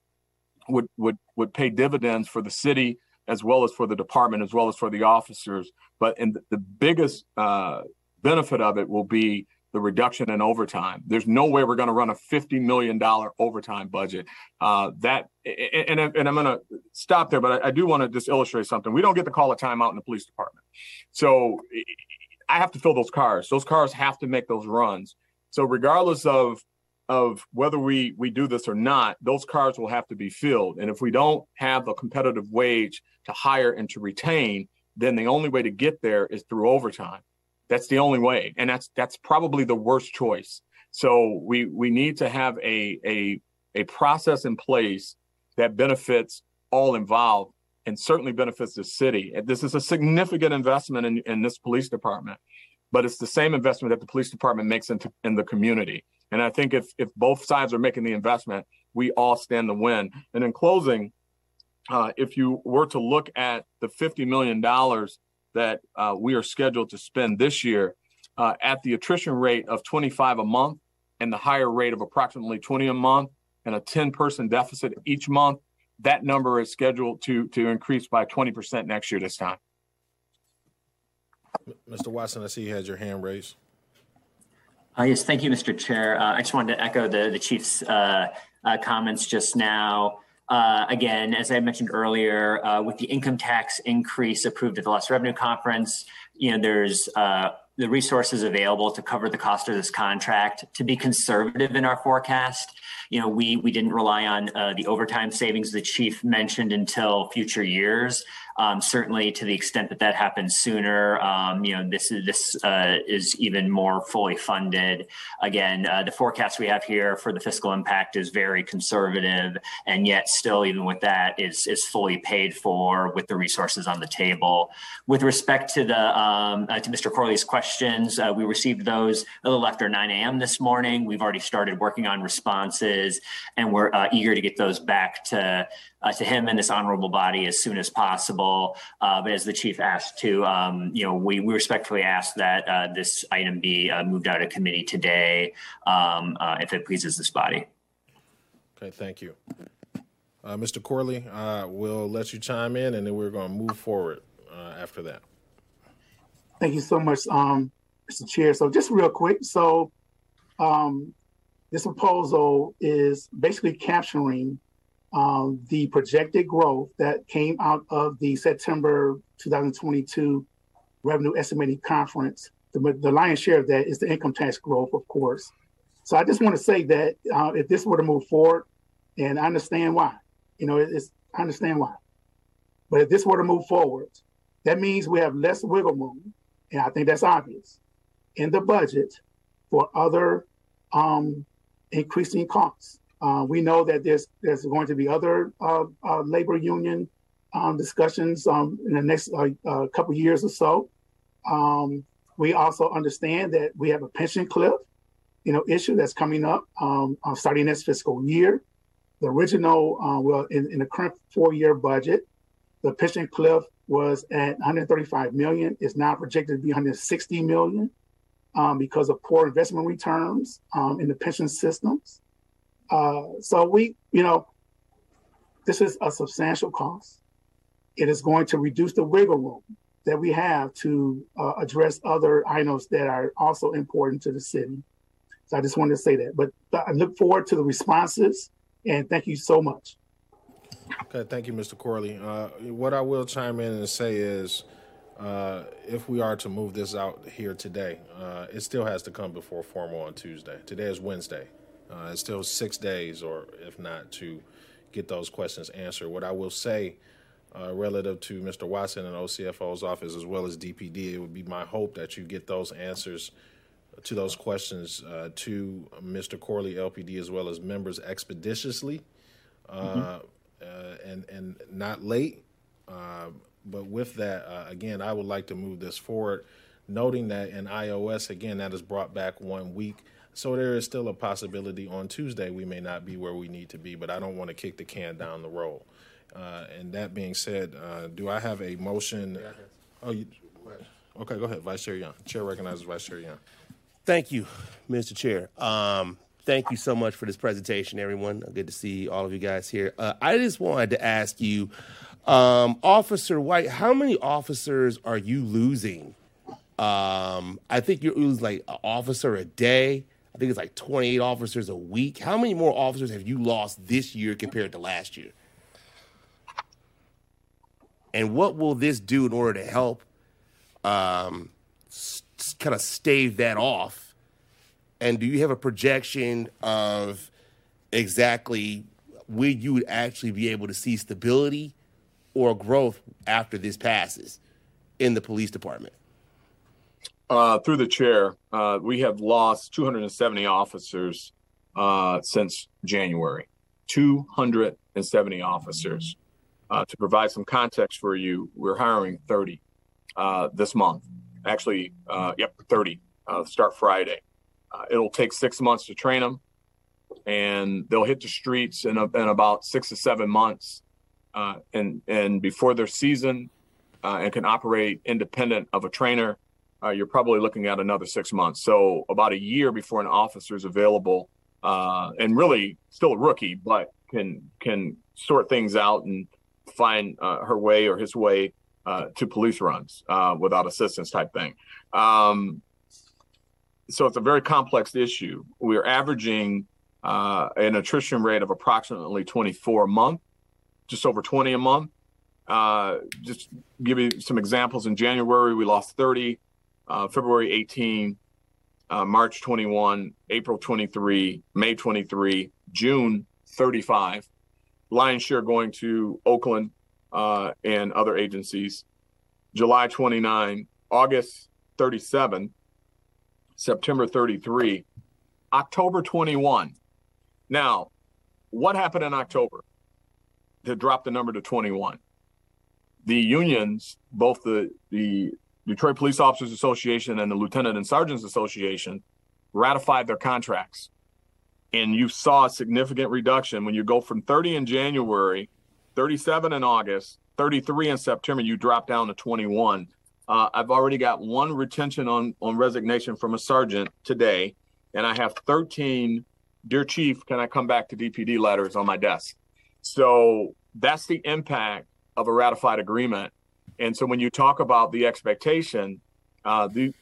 would would would pay dividends for the city as well as for the department as well as for the officers. But and the, biggest uh, benefit of it will be the reduction in overtime. There's no way we're going to run a $50 million overtime budget. Uh, that and, and I'm going to stop there, but I, I do want to just illustrate something. We don't get to call a timeout in the police department. So I have to fill those cars. Those cars have to make those runs. So regardless of of whether we we do this or not, those cars will have to be filled. And if we don't have a competitive wage to hire and to retain, then the only way to get there is through overtime. That's the only way, and that's that's probably the worst choice. So we we need to have a a a process in place that benefits all involved and certainly benefits the city. This is a significant investment in, in this police department, but it's the same investment that the police department makes into in the community. And I think if if both sides are making the investment, we all stand to win. And in closing, uh, if you were to look at the $50 million that uh, we are scheduled to spend this year uh, at the attrition rate of 25 a month and the higher rate of approximately 20 a month and a 10 person deficit each month, that number is scheduled to, to increase by 20% next year this time. Mr. Watson, I see you had your hand raised. Uh, yes, thank you, Mr. Chair. Uh, I just wanted to echo the, the chief's uh, uh comments just now. Uh, again, as I mentioned earlier, uh, with the income tax increase approved at the last revenue conference, you know, there's uh, the resources available to cover the cost of this contract. To be conservative in our forecast, you know, we we didn't rely on uh, the overtime savings the chief mentioned until future years. Um, certainly, to the extent that that happens sooner, um, you know, this is this uh, is even more fully funded. Again, uh, the forecast we have here for the fiscal impact is very conservative, and yet still, even with that, is is fully paid for with the resources on the table. With respect to the um, uh, to Mr. Corley's questions, uh, we received those a little after 9 a.m. this morning. We've already started working on responses, and we're uh, eager to get those back to uh, to him and this honorable body as soon as possible. Uh, but as the chief asked to, um, you know, we, we respectfully ask that uh, this item be uh, moved out of committee today um, uh, if it pleases this body. Okay, thank you. Uh, Mr. Corley, we'll let you chime in and then we're going to move forward after that. Thank you so much, um, Mr. Chair. So just real quick, so um, this proposal is basically capturing um, the projected growth that came out of the September 2022 revenue estimating conference. The, the lion's share of that is the income tax growth, of course. So I just want to say that uh, if this were to move forward, and I understand why, you know, it's I understand why, but if this were to move forward, that means we have less wiggle room, and I think that's obvious in the budget for other um, increasing costs. Uh, we know that there's there's going to be other uh, uh, labor union um, discussions um, in the next uh, uh, couple years or so. Um, we also understand that we have a pension cliff, you know, issue that's coming up um, uh, starting this fiscal year. The original, well, in, in the current four-year budget, the pension cliff was at 135 million. It's now projected to be 160 million um, because of poor investment returns um, in the pension systems. Uh, so we, you know, this is a substantial cost. It is going to reduce the wiggle room that we have to uh, address other items that are also important to the city. So I just wanted to say that. But I look forward to the responses and thank you so much. Okay, thank you, Mr. Corley. Uh, what I will chime in and say is, uh, if we are to move this out here today, uh, it still has to come before formal on Tuesday. Today is Wednesday. Uh, it's still six days, or if not, to get those questions answered. What I will say, uh, relative to Mr. Watson and OCFO's office as well as DPD, it would be my hope that you get those answers to those questions uh, to Mr. Corley, LPD, as well as members expeditiously mm-hmm. and and not late. but with that, again, I would like to move this forward, noting that in iOS, again, that is brought back one week. So there is still a possibility on Tuesday we may not be where we need to be, but I don't want to kick the can down the road. Uh, and that being said, uh, do I have a motion? Oh, you, okay, go ahead, Vice Chair Young. Chair recognizes Vice Chair Young. Thank you, Mr. Chair. Um, thank you so much for this presentation, everyone. Good to see all of you guys here. Uh, I just wanted to ask you, um, Officer White, how many officers are you losing? Um, I think you're losing like an officer a day. I think it's like 28 officers a week. How many more officers have you lost this year compared to last year? And what will this do in order to help um, s- kind of stave that off? And do you have a projection of exactly when you would actually be able to see stability or growth after this passes in the police department? Uh, through the chair, uh, we have lost 270 officers uh, since January. 270 officers. Uh, to provide some context for you, we're hiring 30 uh, this month. Actually, uh, yep, 30 start Friday. it'll take six months to train them, and they'll hit the streets in, a, in about six to seven months. and and before their season, and can operate independent of a trainer uh, you're probably looking at another six months. So about a year before an officer is available, uh, and really still a rookie, but can can sort things out and find uh, her way or his way uh, to police runs uh, without assistance type thing. Um, so it's a very complex issue. We're averaging uh, an attrition rate of approximately 24 a month, just over 20 a month. just give you some examples. In January, we lost 30 uh, February 18, uh, March 21, April 23, May 23, June 35. Lion share going to Oakland uh, and other agencies. July 29, August 37, September 33, October 21. Now, what happened in October to drop the number to 21? The unions, both the the Detroit Police Officers Association and the Lieutenant and Sergeants Association ratified their contracts. And you saw a significant reduction when you go from 30 in January, 37 in August, 33 in September, you drop down to 21. Uh, I've already got one retention on, on resignation from a sergeant today, and I have 13, Dear Chief, can I come back to DPD letters on my desk? So that's the impact of a ratified agreement and so when you talk about the expectation, uh, the,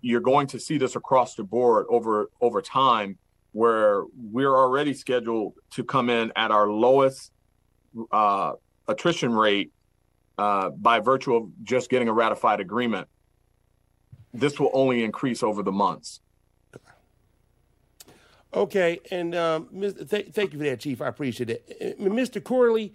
you're going to see this across the board over over time, where we're already scheduled to come in at our lowest uh, attrition rate uh, by virtue of just getting a ratified agreement. This will only increase over the months. Okay, and um, th- thank you for that, Chief. I appreciate it, Mr. Corley.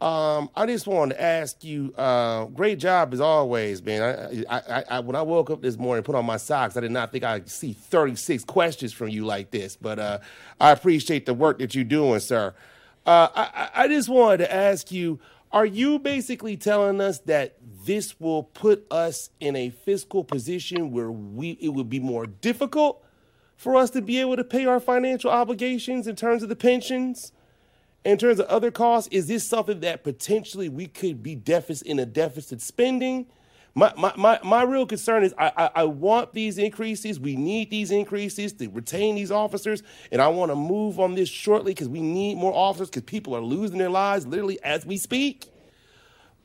Um, I just wanted to ask you. Uh, great job as always, man. I, I, I, when I woke up this morning, put on my socks. I did not think I'd see 36 questions from you like this, but uh, I appreciate the work that you're doing, sir. Uh, I, I just wanted to ask you: Are you basically telling us that this will put us in a fiscal position where we it would be more difficult for us to be able to pay our financial obligations in terms of the pensions? In terms of other costs, is this something that potentially we could be deficit in a deficit spending? My, my, my, my real concern is I, I, I want these increases. We need these increases to retain these officers. And I want to move on this shortly because we need more officers because people are losing their lives literally as we speak.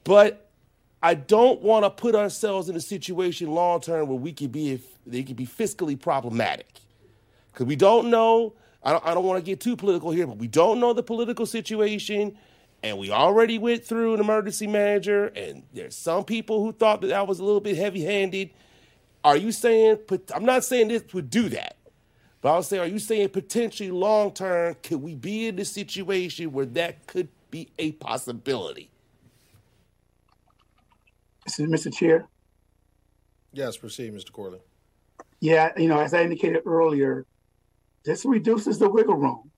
But I don't want to put ourselves in a situation long term where we could be, if, they could be fiscally problematic because we don't know I don't, I don't want to get too political here, but we don't know the political situation. and we already went through an emergency manager, and there's some people who thought that that was a little bit heavy-handed. Are you saying? I'm not saying this would do that, but I was saying, are you saying potentially long term could we be in a situation where that could be a possibility? This is Mr. Chair. Yes, proceed, Mr. Corley. Yeah, you know, as I indicated earlier, this reduces the wiggle room,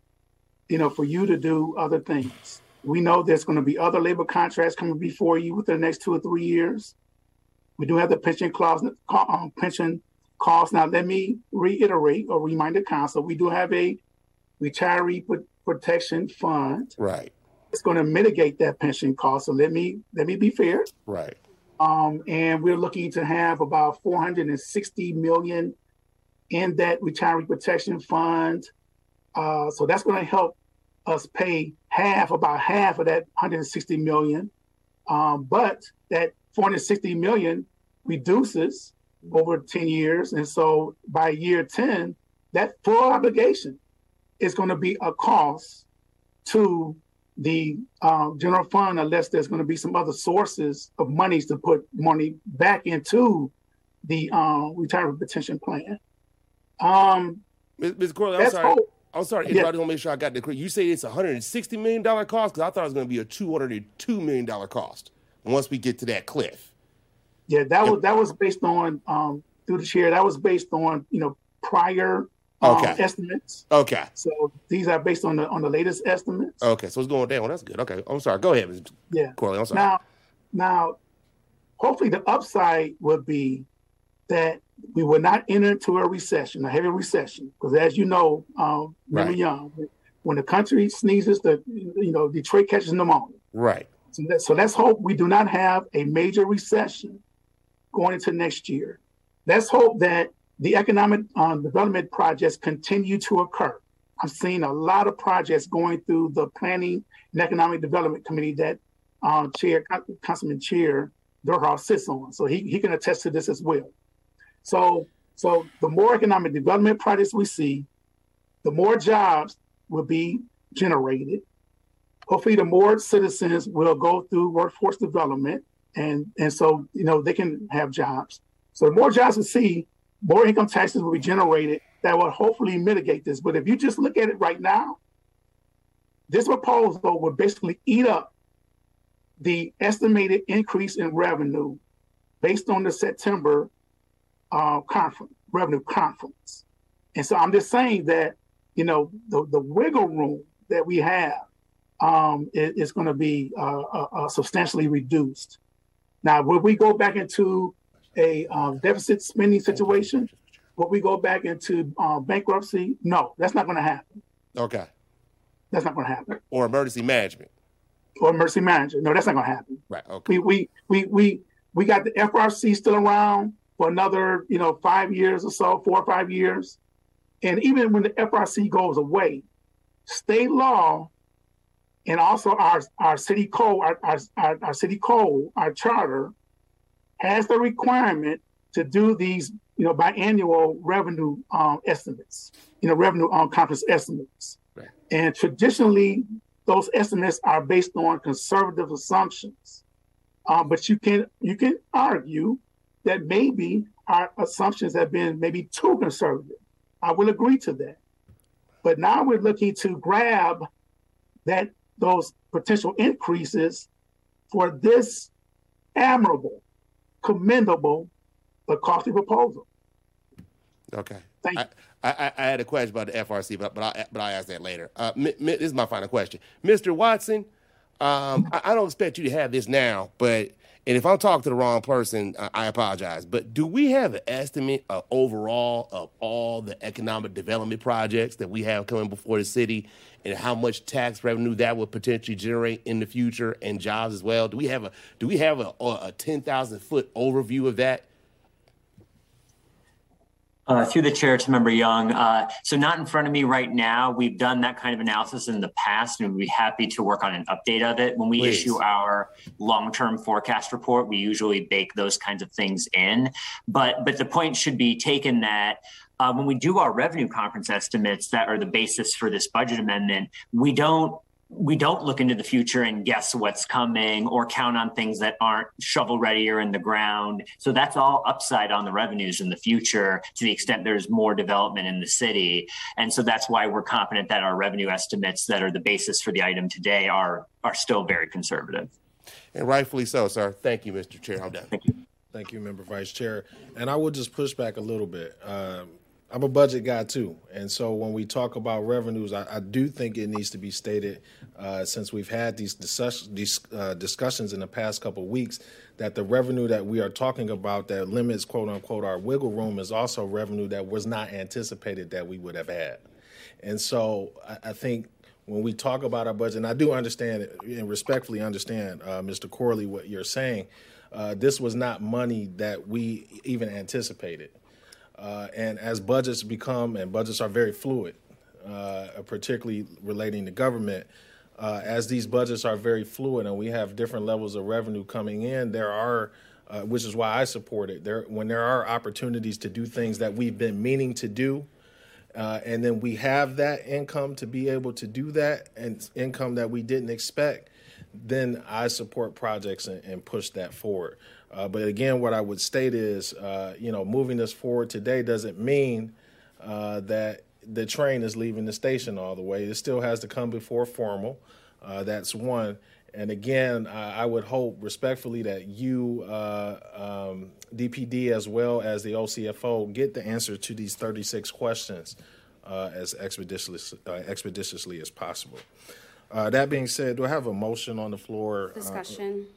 you know, for you to do other things. We know there's going to be other labor contracts coming before you within the next two or three years. We do have the pension clause, um, pension cost. Now, let me reiterate or remind the council, we do have a retiree protection fund. Right. It's going to mitigate that pension cost. So let me let me be fair. Right. Um, and we're looking to have about 460 million in that retiree protection fund. Uh, so that's going to help us pay half, about half of that 160 million. Um, but that 460 million reduces over 10 years. And so by year 10, that full obligation is going to be a cost to the uh, general fund unless there's going to be some other sources of monies to put money back into the uh, retirement pension plan. Um, Ms. Corley, I'm sorry. Hope. I'm sorry. Yeah. I want to make sure I got the correct. You say it's a 160 million dollar cost because I thought it was going to be a 202 million dollar cost once we get to that cliff. Yeah, that was that was based on um, through the chair. That was based on you know prior um, okay. estimates. Okay. So these are based on the on the latest estimates. Okay, so it's going down. That's good. Okay, I'm sorry. Go ahead, Ms. Yeah. Corley. I'm sorry. Now, now, hopefully the upside would be that we will not enter into a recession, a heavy recession, because as you know, um, right. young, when the country sneezes, the you know Detroit catches pneumonia. Right. So, that, so let's hope we do not have a major recession going into next year. Let's hope that the economic uh, development projects continue to occur. I've seen a lot of projects going through the Planning and Economic Development Committee that uh, Chair Councilman Chair Durhal sits on, so he, he can attest to this as well. So, so the more economic development projects we see, the more jobs will be generated. Hopefully, the more citizens will go through workforce development, and and so you know they can have jobs. So the more jobs we see, more income taxes will be generated that will hopefully mitigate this. But if you just look at it right now, this proposal would basically eat up the estimated increase in revenue based on the September uh, conference, revenue conference. And so I'm just saying that, you know, the, the wiggle room that we have um, is, is going to be uh, uh, uh, substantially reduced. Now, will we go back into a um, deficit spending situation? Will we go back into uh, bankruptcy? No, that's not going to happen. Okay. That's not going to happen. Or emergency management. Or emergency management. No, that's not going to happen. Right. Okay. We, we we we we got the FRC still around for another, you know, five years or so, four or five years. And even when the FRC goes away, state law and also our, our city code, our, our, our city code, our charter has the requirement to do these, you know, biannual revenue um, estimates, you know, revenue um, conference estimates. Right. And traditionally, those estimates are based on conservative assumptions. Um, but you can you can argue that maybe our assumptions have been maybe too conservative. I will agree to that. But now we're looking to grab that those potential increases for this admirable, commendable, but costly proposal. Okay. Thank I, I, I, had a question about the FRC, but but I but I ask that later. Uh, m- m- this is my final question, Mr. Watson. Um, I, I, don't expect you to have this now, but and if I'm talking to the wrong person, I apologize. But do we have an estimate of overall of all the economic development projects that we have coming before the city and how much tax revenue that would potentially generate in the future and jobs as well? Do we have a do we have a, a ten thousand foot overview of that? Uh, through the chair to member Young. Uh, so not in front of me right now. We've done that kind of analysis in the past and we'd be happy to work on an update of it. When we Please. issue our long-term forecast report, we usually bake those kinds of things in. But, but the point should be taken that uh, when we do our revenue conference estimates that are the basis for this budget amendment, we don't we don't look into the future and guess what's coming or count on things that aren't shovel ready or in the ground. So that's all upside on the revenues in the future to the extent there's more development in the city. And so that's why we're confident that our revenue estimates that are the basis for the item today are are still very conservative. And rightfully so, sir. Thank you, Mr. Chair. I'm done. Thank you. Thank you, Member Vice Chair. And I will just push back a little bit. Um, I'm a budget guy too, and so when we talk about revenues, I, I do think it needs to be stated, uh, since we've had these, discuss, these uh, discussions in the past couple of weeks, that the revenue that we are talking about that limits "quote unquote" our wiggle room is also revenue that was not anticipated that we would have had, and so I, I think when we talk about our budget, and I do understand and respectfully understand, uh, Mr. Corley, what you're saying. Uh, this was not money that we even anticipated. Uh, and as budgets become, and budgets are very fluid, uh, particularly relating to government, uh, as these budgets are very fluid and we have different levels of revenue coming in, there are, uh, which is why I support it. There, when there are opportunities to do things that we've been meaning to do, uh, and then we have that income to be able to do that, and income that we didn't expect, then I support projects and, and push that forward. Uh, but again, what I would state is, uh, you know, moving this forward today doesn't mean uh, that the train is leaving the station all the way. It still has to come before formal. Uh, that's one. And again, I, I, would hope respectfully that you, uh, um, DPD, as well as the OCFO, get the answer to these 36 questions uh, as expeditiously, expeditiously as possible. that being said, do I have a motion on the floor? Discussion.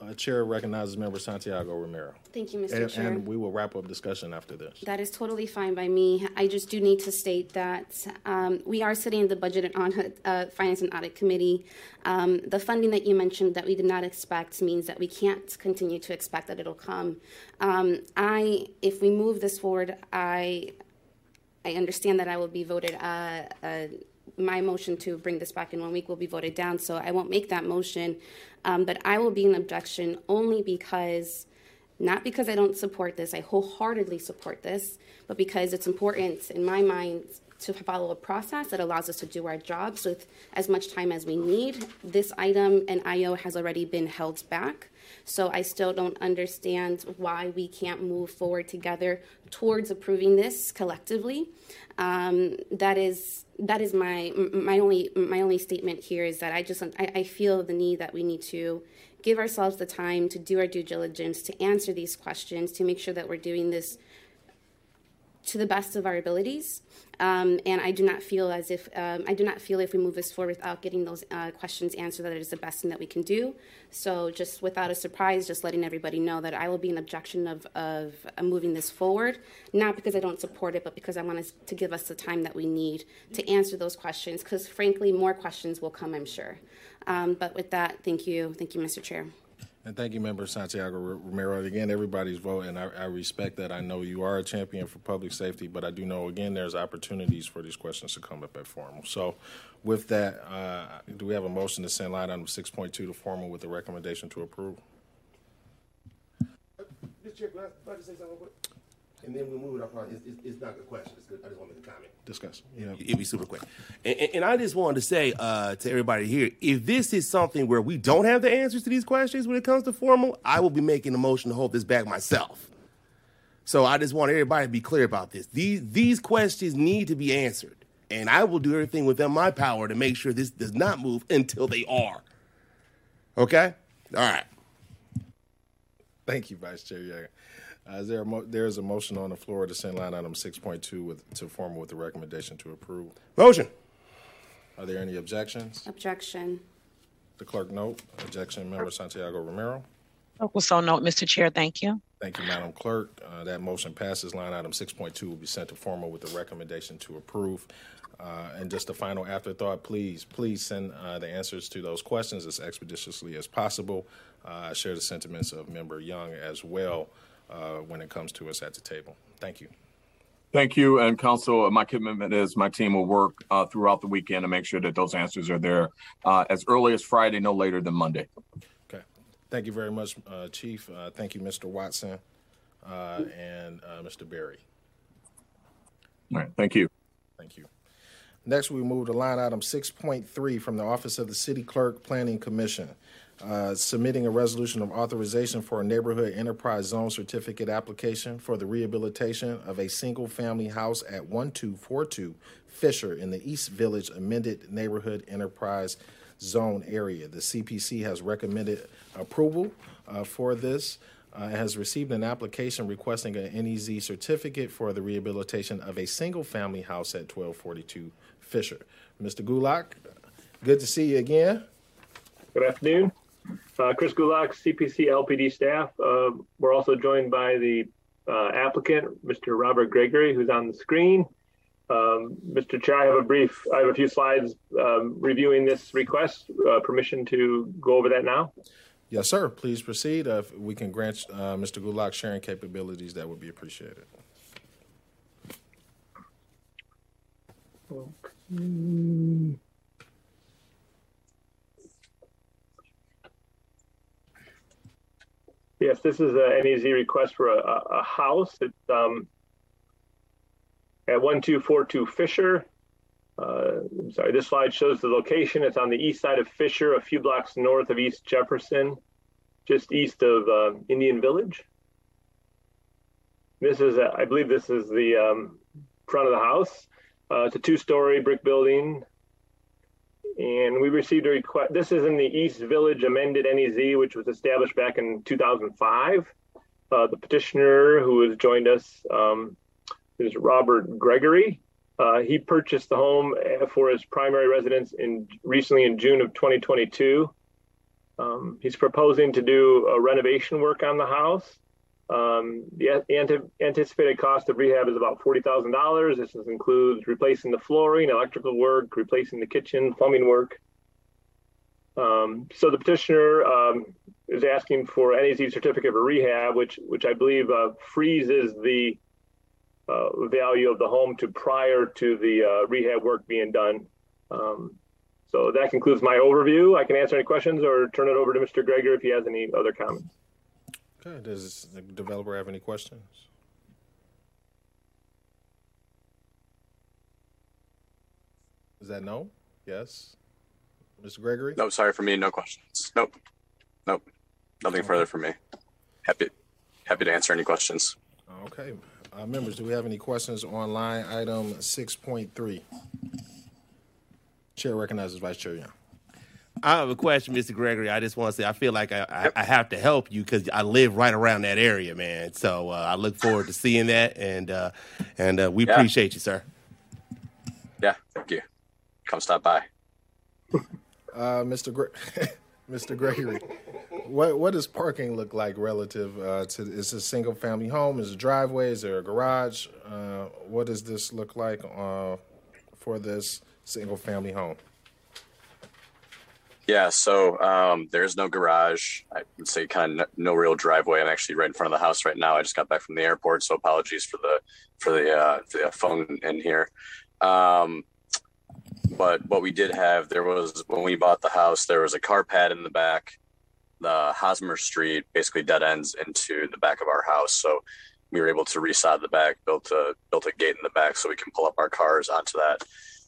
Uh, Chair recognizes Member Santiago Romero. Thank you, Mr. And, Chair. and we will wrap up discussion after this. That is totally fine by me. I just do need to state that um, we are sitting in the Budget and on, uh, Finance and Audit Committee. Um, the funding that you mentioned that we did not expect means that we can't continue to expect that it'll come. Um, I, if we move this forward, I, I understand that I will be voted. Uh, uh my motion to bring this back in one week will be voted down, so I won't make that motion. Um, but I will be an objection only because, not because I don't support this, I wholeheartedly support this, but because it's important in my mind to follow a process that allows us to do our jobs with as much time as we need. This item and IO has already been held back. So I still don't understand why we can't move forward together towards approving this collectively. Um, that is that is my my only my only statement here is that I just I, I feel the need that we need to give ourselves the time to do our due diligence to answer these questions to make sure that we're doing this to the best of our abilities. Um, and I do not feel as if um, I do not feel if we move this forward without getting those uh, questions answered that it is the best thing that we can do. So just without a surprise, just letting everybody know that I will be an objection of of uh, moving this forward, not because I don't support it, but because I want us to give us the time that we need to answer those questions. Because frankly, more questions will come, I'm sure. Um, but with that, thank you, thank you, Mr. Chair. And thank you, Member Santiago Romero. Again, everybody's vote, and I, I, respect that. I know you are a champion for public safety, but I do know, again, there's opportunities for these questions to come up at formal. So, with that, uh, do we have a motion to send line item 6.2 to formal with a recommendation to approve? Mr. Chair, can I, can I just say something quick? And then we move it up. It's, it's, it's, not a question. It's good. I just want to make a comment. Discuss. Yeah. It'll be super quick. And, and, and I just wanted to say uh, to everybody here, if this is something where we don't have the answers to these questions when it comes to formal, I will be making a motion to hold this back myself. So I just want everybody to be clear about this. These these questions need to be answered, and I will do everything within my power to make sure this does not move until they are. Okay. All right. Thank you, Vice Chair. Uh, is there a mo- there is a motion on the floor to send line item 6.2 with to formal with the recommendation to approve. Motion. Are there any objections? Objection. The clerk note. Objection, Member Santiago Romero. Local, so note, Mr. Chair. Thank you. Thank you, Madam Clerk. Uh, that motion passes. Line item 6.2 will be sent to formal with the recommendation to approve. Uh, and just a final afterthought, please, please send uh, the answers to those questions as expeditiously as possible. Uh, I share the sentiments of Member Young as well uh, when it comes to us at the table. Thank you. Thank you. And Council, my commitment is my team will work uh, throughout the weekend to make sure that those answers are there uh, as early as Friday, no later than Monday. Okay. Thank you very much, uh, Chief. Uh, thank you, Mr. Watson uh, and uh, Mr. Berry. All right. Thank you. Thank you. Next, we move to line item 6.3 from the Office of the City Clerk Planning Commission, uh, submitting a resolution of authorization for a neighborhood enterprise zone certificate application for the rehabilitation of a single-family house at 1242 Fisher in the East Village amended neighborhood enterprise zone area. The CPC has recommended approval uh, for this. Uh, has received an application requesting an NEZ certificate for the rehabilitation of a single-family house at 1242 Fisher. Mr. Gulak, good to see you again. Good afternoon. Uh, Chris Gulak, CPC LPD staff. Uh, we're also joined by the uh, applicant, Mr. Robert Gregory, who's on the screen. Um, Mr. Chair, I have a brief, I have a few slides um, reviewing this request. Uh, permission to go over that now? Yes, sir. Please proceed. Uh, if we can grant uh, Mr. Gulak sharing capabilities, that would be appreciated. Okay. Yes, this is an NEZ request for a, a house. It's um, at 1242 Fisher. Uh, I'm sorry, this slide shows the location. It's on the east side of Fisher, a few blocks north of East Jefferson, just east of uh, Indian Village. This is, a, I believe, this is the um, front of the house. Uh, it's a two-story brick building, and we received a request. This is in the East Village amended NEZ, which was established back in 2005. Uh, the petitioner who has joined us um, is Robert Gregory. Uh, he purchased the home uh, for his primary residence in recently in June of 2022. Um, he's proposing to do a renovation work on the house. Um, the anticipated cost of rehab is about $40,000. This includes replacing the flooring, electrical work, replacing the kitchen, plumbing work. Um, so the petitioner um, is asking for NEZ certificate of rehab, which which I believe uh, freezes the uh, value of the home to prior to the uh, rehab work being done. Um, so that concludes my overview. I can answer any questions or turn it over to Mr. Greger if he has any other comments. Okay. Does the developer have any questions? Is that no? Yes? Mr. Gregory? No, sorry for me. No questions. Nope. Nope. Nothing okay. further for me. Happy happy to answer any questions. Okay. Uh, members, do we have any questions on line item 6.3? Chair recognizes Vice Chair Young. I have a question, Mr. Gregory. I just want to say I feel like I, I, I have to help you because I live right around that area, man. So uh, I look forward to seeing that, and uh, and uh, we yeah. appreciate you, sir. Yeah, thank you. Come stop by, uh, Mr. Gre- Mr. Gregory. What what does parking look like relative uh, to? Is a single family home? Is a driveway? Is there a garage? Uh, what does this look like for this single family home? Yeah, so um, there's no garage. I would say kind of no, no, real driveway. I'm actually right in front of the house right now. I just got back from the airport, so apologies for the for the, uh, the phone in here. Um, but what we did have there was when we bought the house, there was a car pad in the back. The Hosmer Street basically dead ends into the back of our house, so we were able to resod the back, built a built a gate in the back so we can pull up our cars onto that.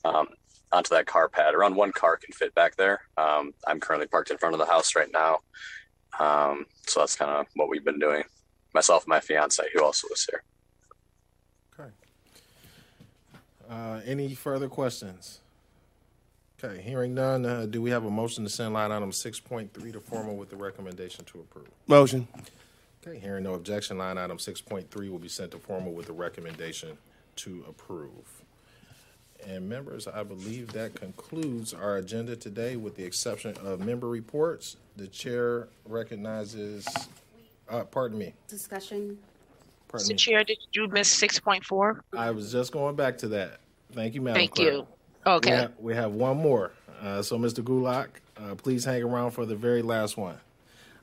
Um, onto that car pad. Around one car can fit back there. Um, I'm currently parked in front of the house right now. Um, so that's kind of what we've been doing. Myself and my fiance, who also lives here. Okay. Uh, any further questions? Okay, hearing none, uh, do we have a motion to send line item 6.3 to formal with the recommendation to approve? Motion. Okay, hearing no objection, line item 6.3 will be sent to formal with the recommendation to approve. And members, I believe that concludes our agenda today with the exception of member reports. The chair recognizes, uh, pardon me. Discussion. Pardon Mr. Me. Chair, did you miss 6.4? I was just going back to that. Thank you, Madam Thank Clerk. you. Okay. We have, we have one more. Uh, so, Mr. Gulak, uh, please hang around for the very last one.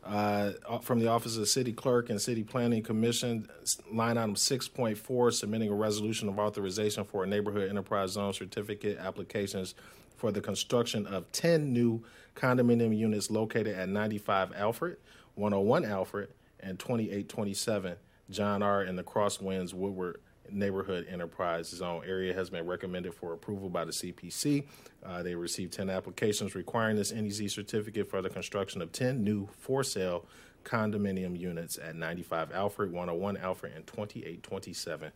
Uh, from the Office of the City Clerk and City Planning Commission, line item 6.4, submitting a resolution of authorization for a neighborhood enterprise zone certificate applications for the construction of 10 new condominium units located at 95 Alfred, 101 Alfred, and 2827 John R. in the Crosswinds Woodward neighborhood enterprise zone area has been recommended for approval by the CPC. Uh, they received 10 applications requiring this NEZ certificate for the construction of 10 new for sale condominium units at 95 Alfred, 101 Alfred, and 2827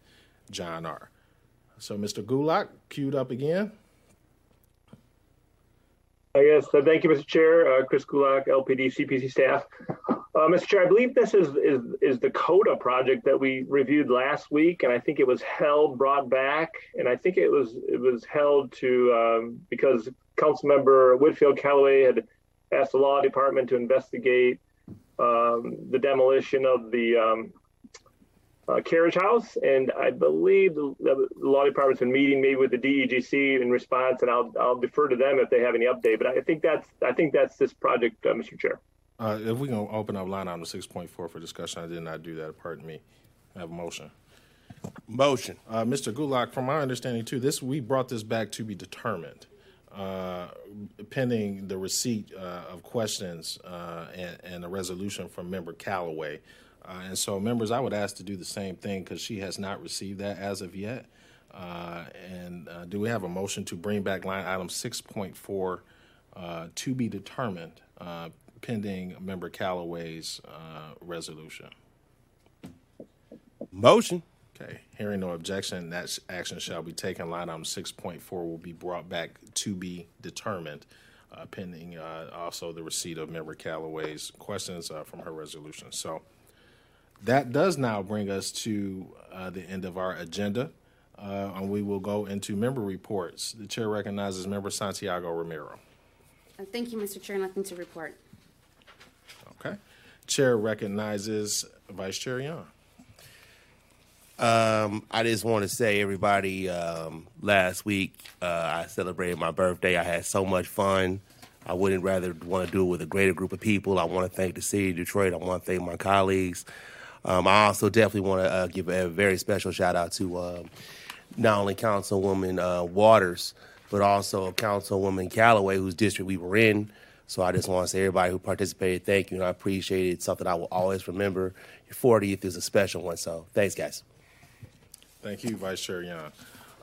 John R. So, Mr. Gulak, queued up again. I guess. Uh, thank you, Mr. Chair. Uh, Chris Gulak, LPD CPC staff. Uh, Mr. Chair, I believe this is, is is the CODA project that we reviewed last week, and I think it was held, brought back, and I think it was it was held to um, because Councilmember Whitfield Calloway had asked the law department to investigate um, the demolition of the um, uh, carriage house, and I believe the, the, law department's been meeting maybe with the DEGC in response, and I'll I'll defer to them if they have any update. But I think that's I think that's this project, uh, Mr. Chair. Uh, if we can open up line item six point four for discussion, I did not do that. Pardon me. I have a motion. Motion, uh, Mr. Gulak. From my understanding, too, this we brought this back to be determined, uh, pending the receipt uh, of questions uh, and, and, a resolution from Member Calloway. Uh, and so, members, I would ask to do the same thing because she has not received that as of yet. and do we have a motion to bring back line item six point four to be determined? Pending Member Calloway's uh, resolution. Motion. Okay. Hearing no objection, that action shall be taken. Line item 6.4 will be brought back to be determined, uh, pending uh, also the receipt of Member Calloway's questions uh, from her resolution. So that does now bring us to uh, the end of our agenda, uh, and we will go into member reports. The chair recognizes Member Santiago Romero. thank you, Mr. Chair. Nothing to report. Chair recognizes Vice Chair Young. Um, I just want to say, everybody, um, last week uh, I celebrated my birthday. I had so much fun. I wouldn't rather want to do it with a greater group of people. I want to thank the city of Detroit. I want to thank my colleagues. Um, I also definitely want to uh, give a very special shout out to uh, not only Councilwoman uh, Waters, but also Councilwoman Calloway, whose district we were in. So I just want to say everybody who participated, thank you, and I appreciate it. It's something I will always remember. Your 40th is a special one, so thanks, guys. Thank you, Vice Chair Young.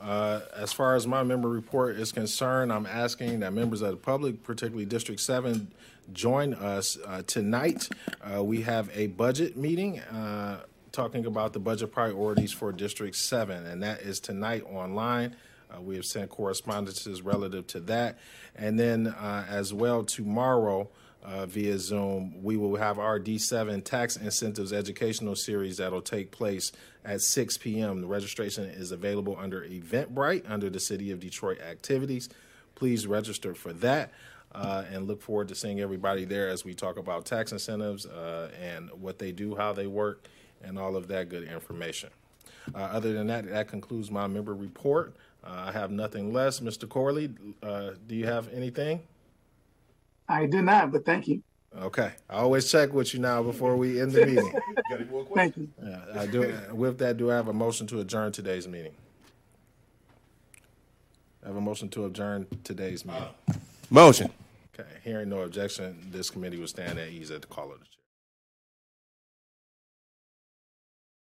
Uh, as far as my member report is concerned, I'm asking that members of the public, particularly District 7, join us uh, tonight. Uh, we have a budget meeting uh, talking about the budget priorities for District 7, and that is tonight online. Uh, we have sent correspondences relative to that. And then uh, as well tomorrow uh, via Zoom, we will have our D7 tax incentives educational series that'll take place at 6 p.m. The registration is available under Eventbrite under the City of Detroit activities. Please register for that. Uh, and look forward to seeing everybody there as we talk about tax incentives uh, and what they do, how they work, and all of that good information. Uh, other than that, that concludes my member report. Uh, I have nothing less. Mr. Corley, uh, do you have anything? I do not, but thank you. Okay, I always check with you now before we end the meeting. thank you. Yeah, I do. With that, do I have a motion to adjourn today's meeting? I have a motion to adjourn today's meeting. Motion. Okay, hearing no objection, this committee will stand at ease at the call of the chair.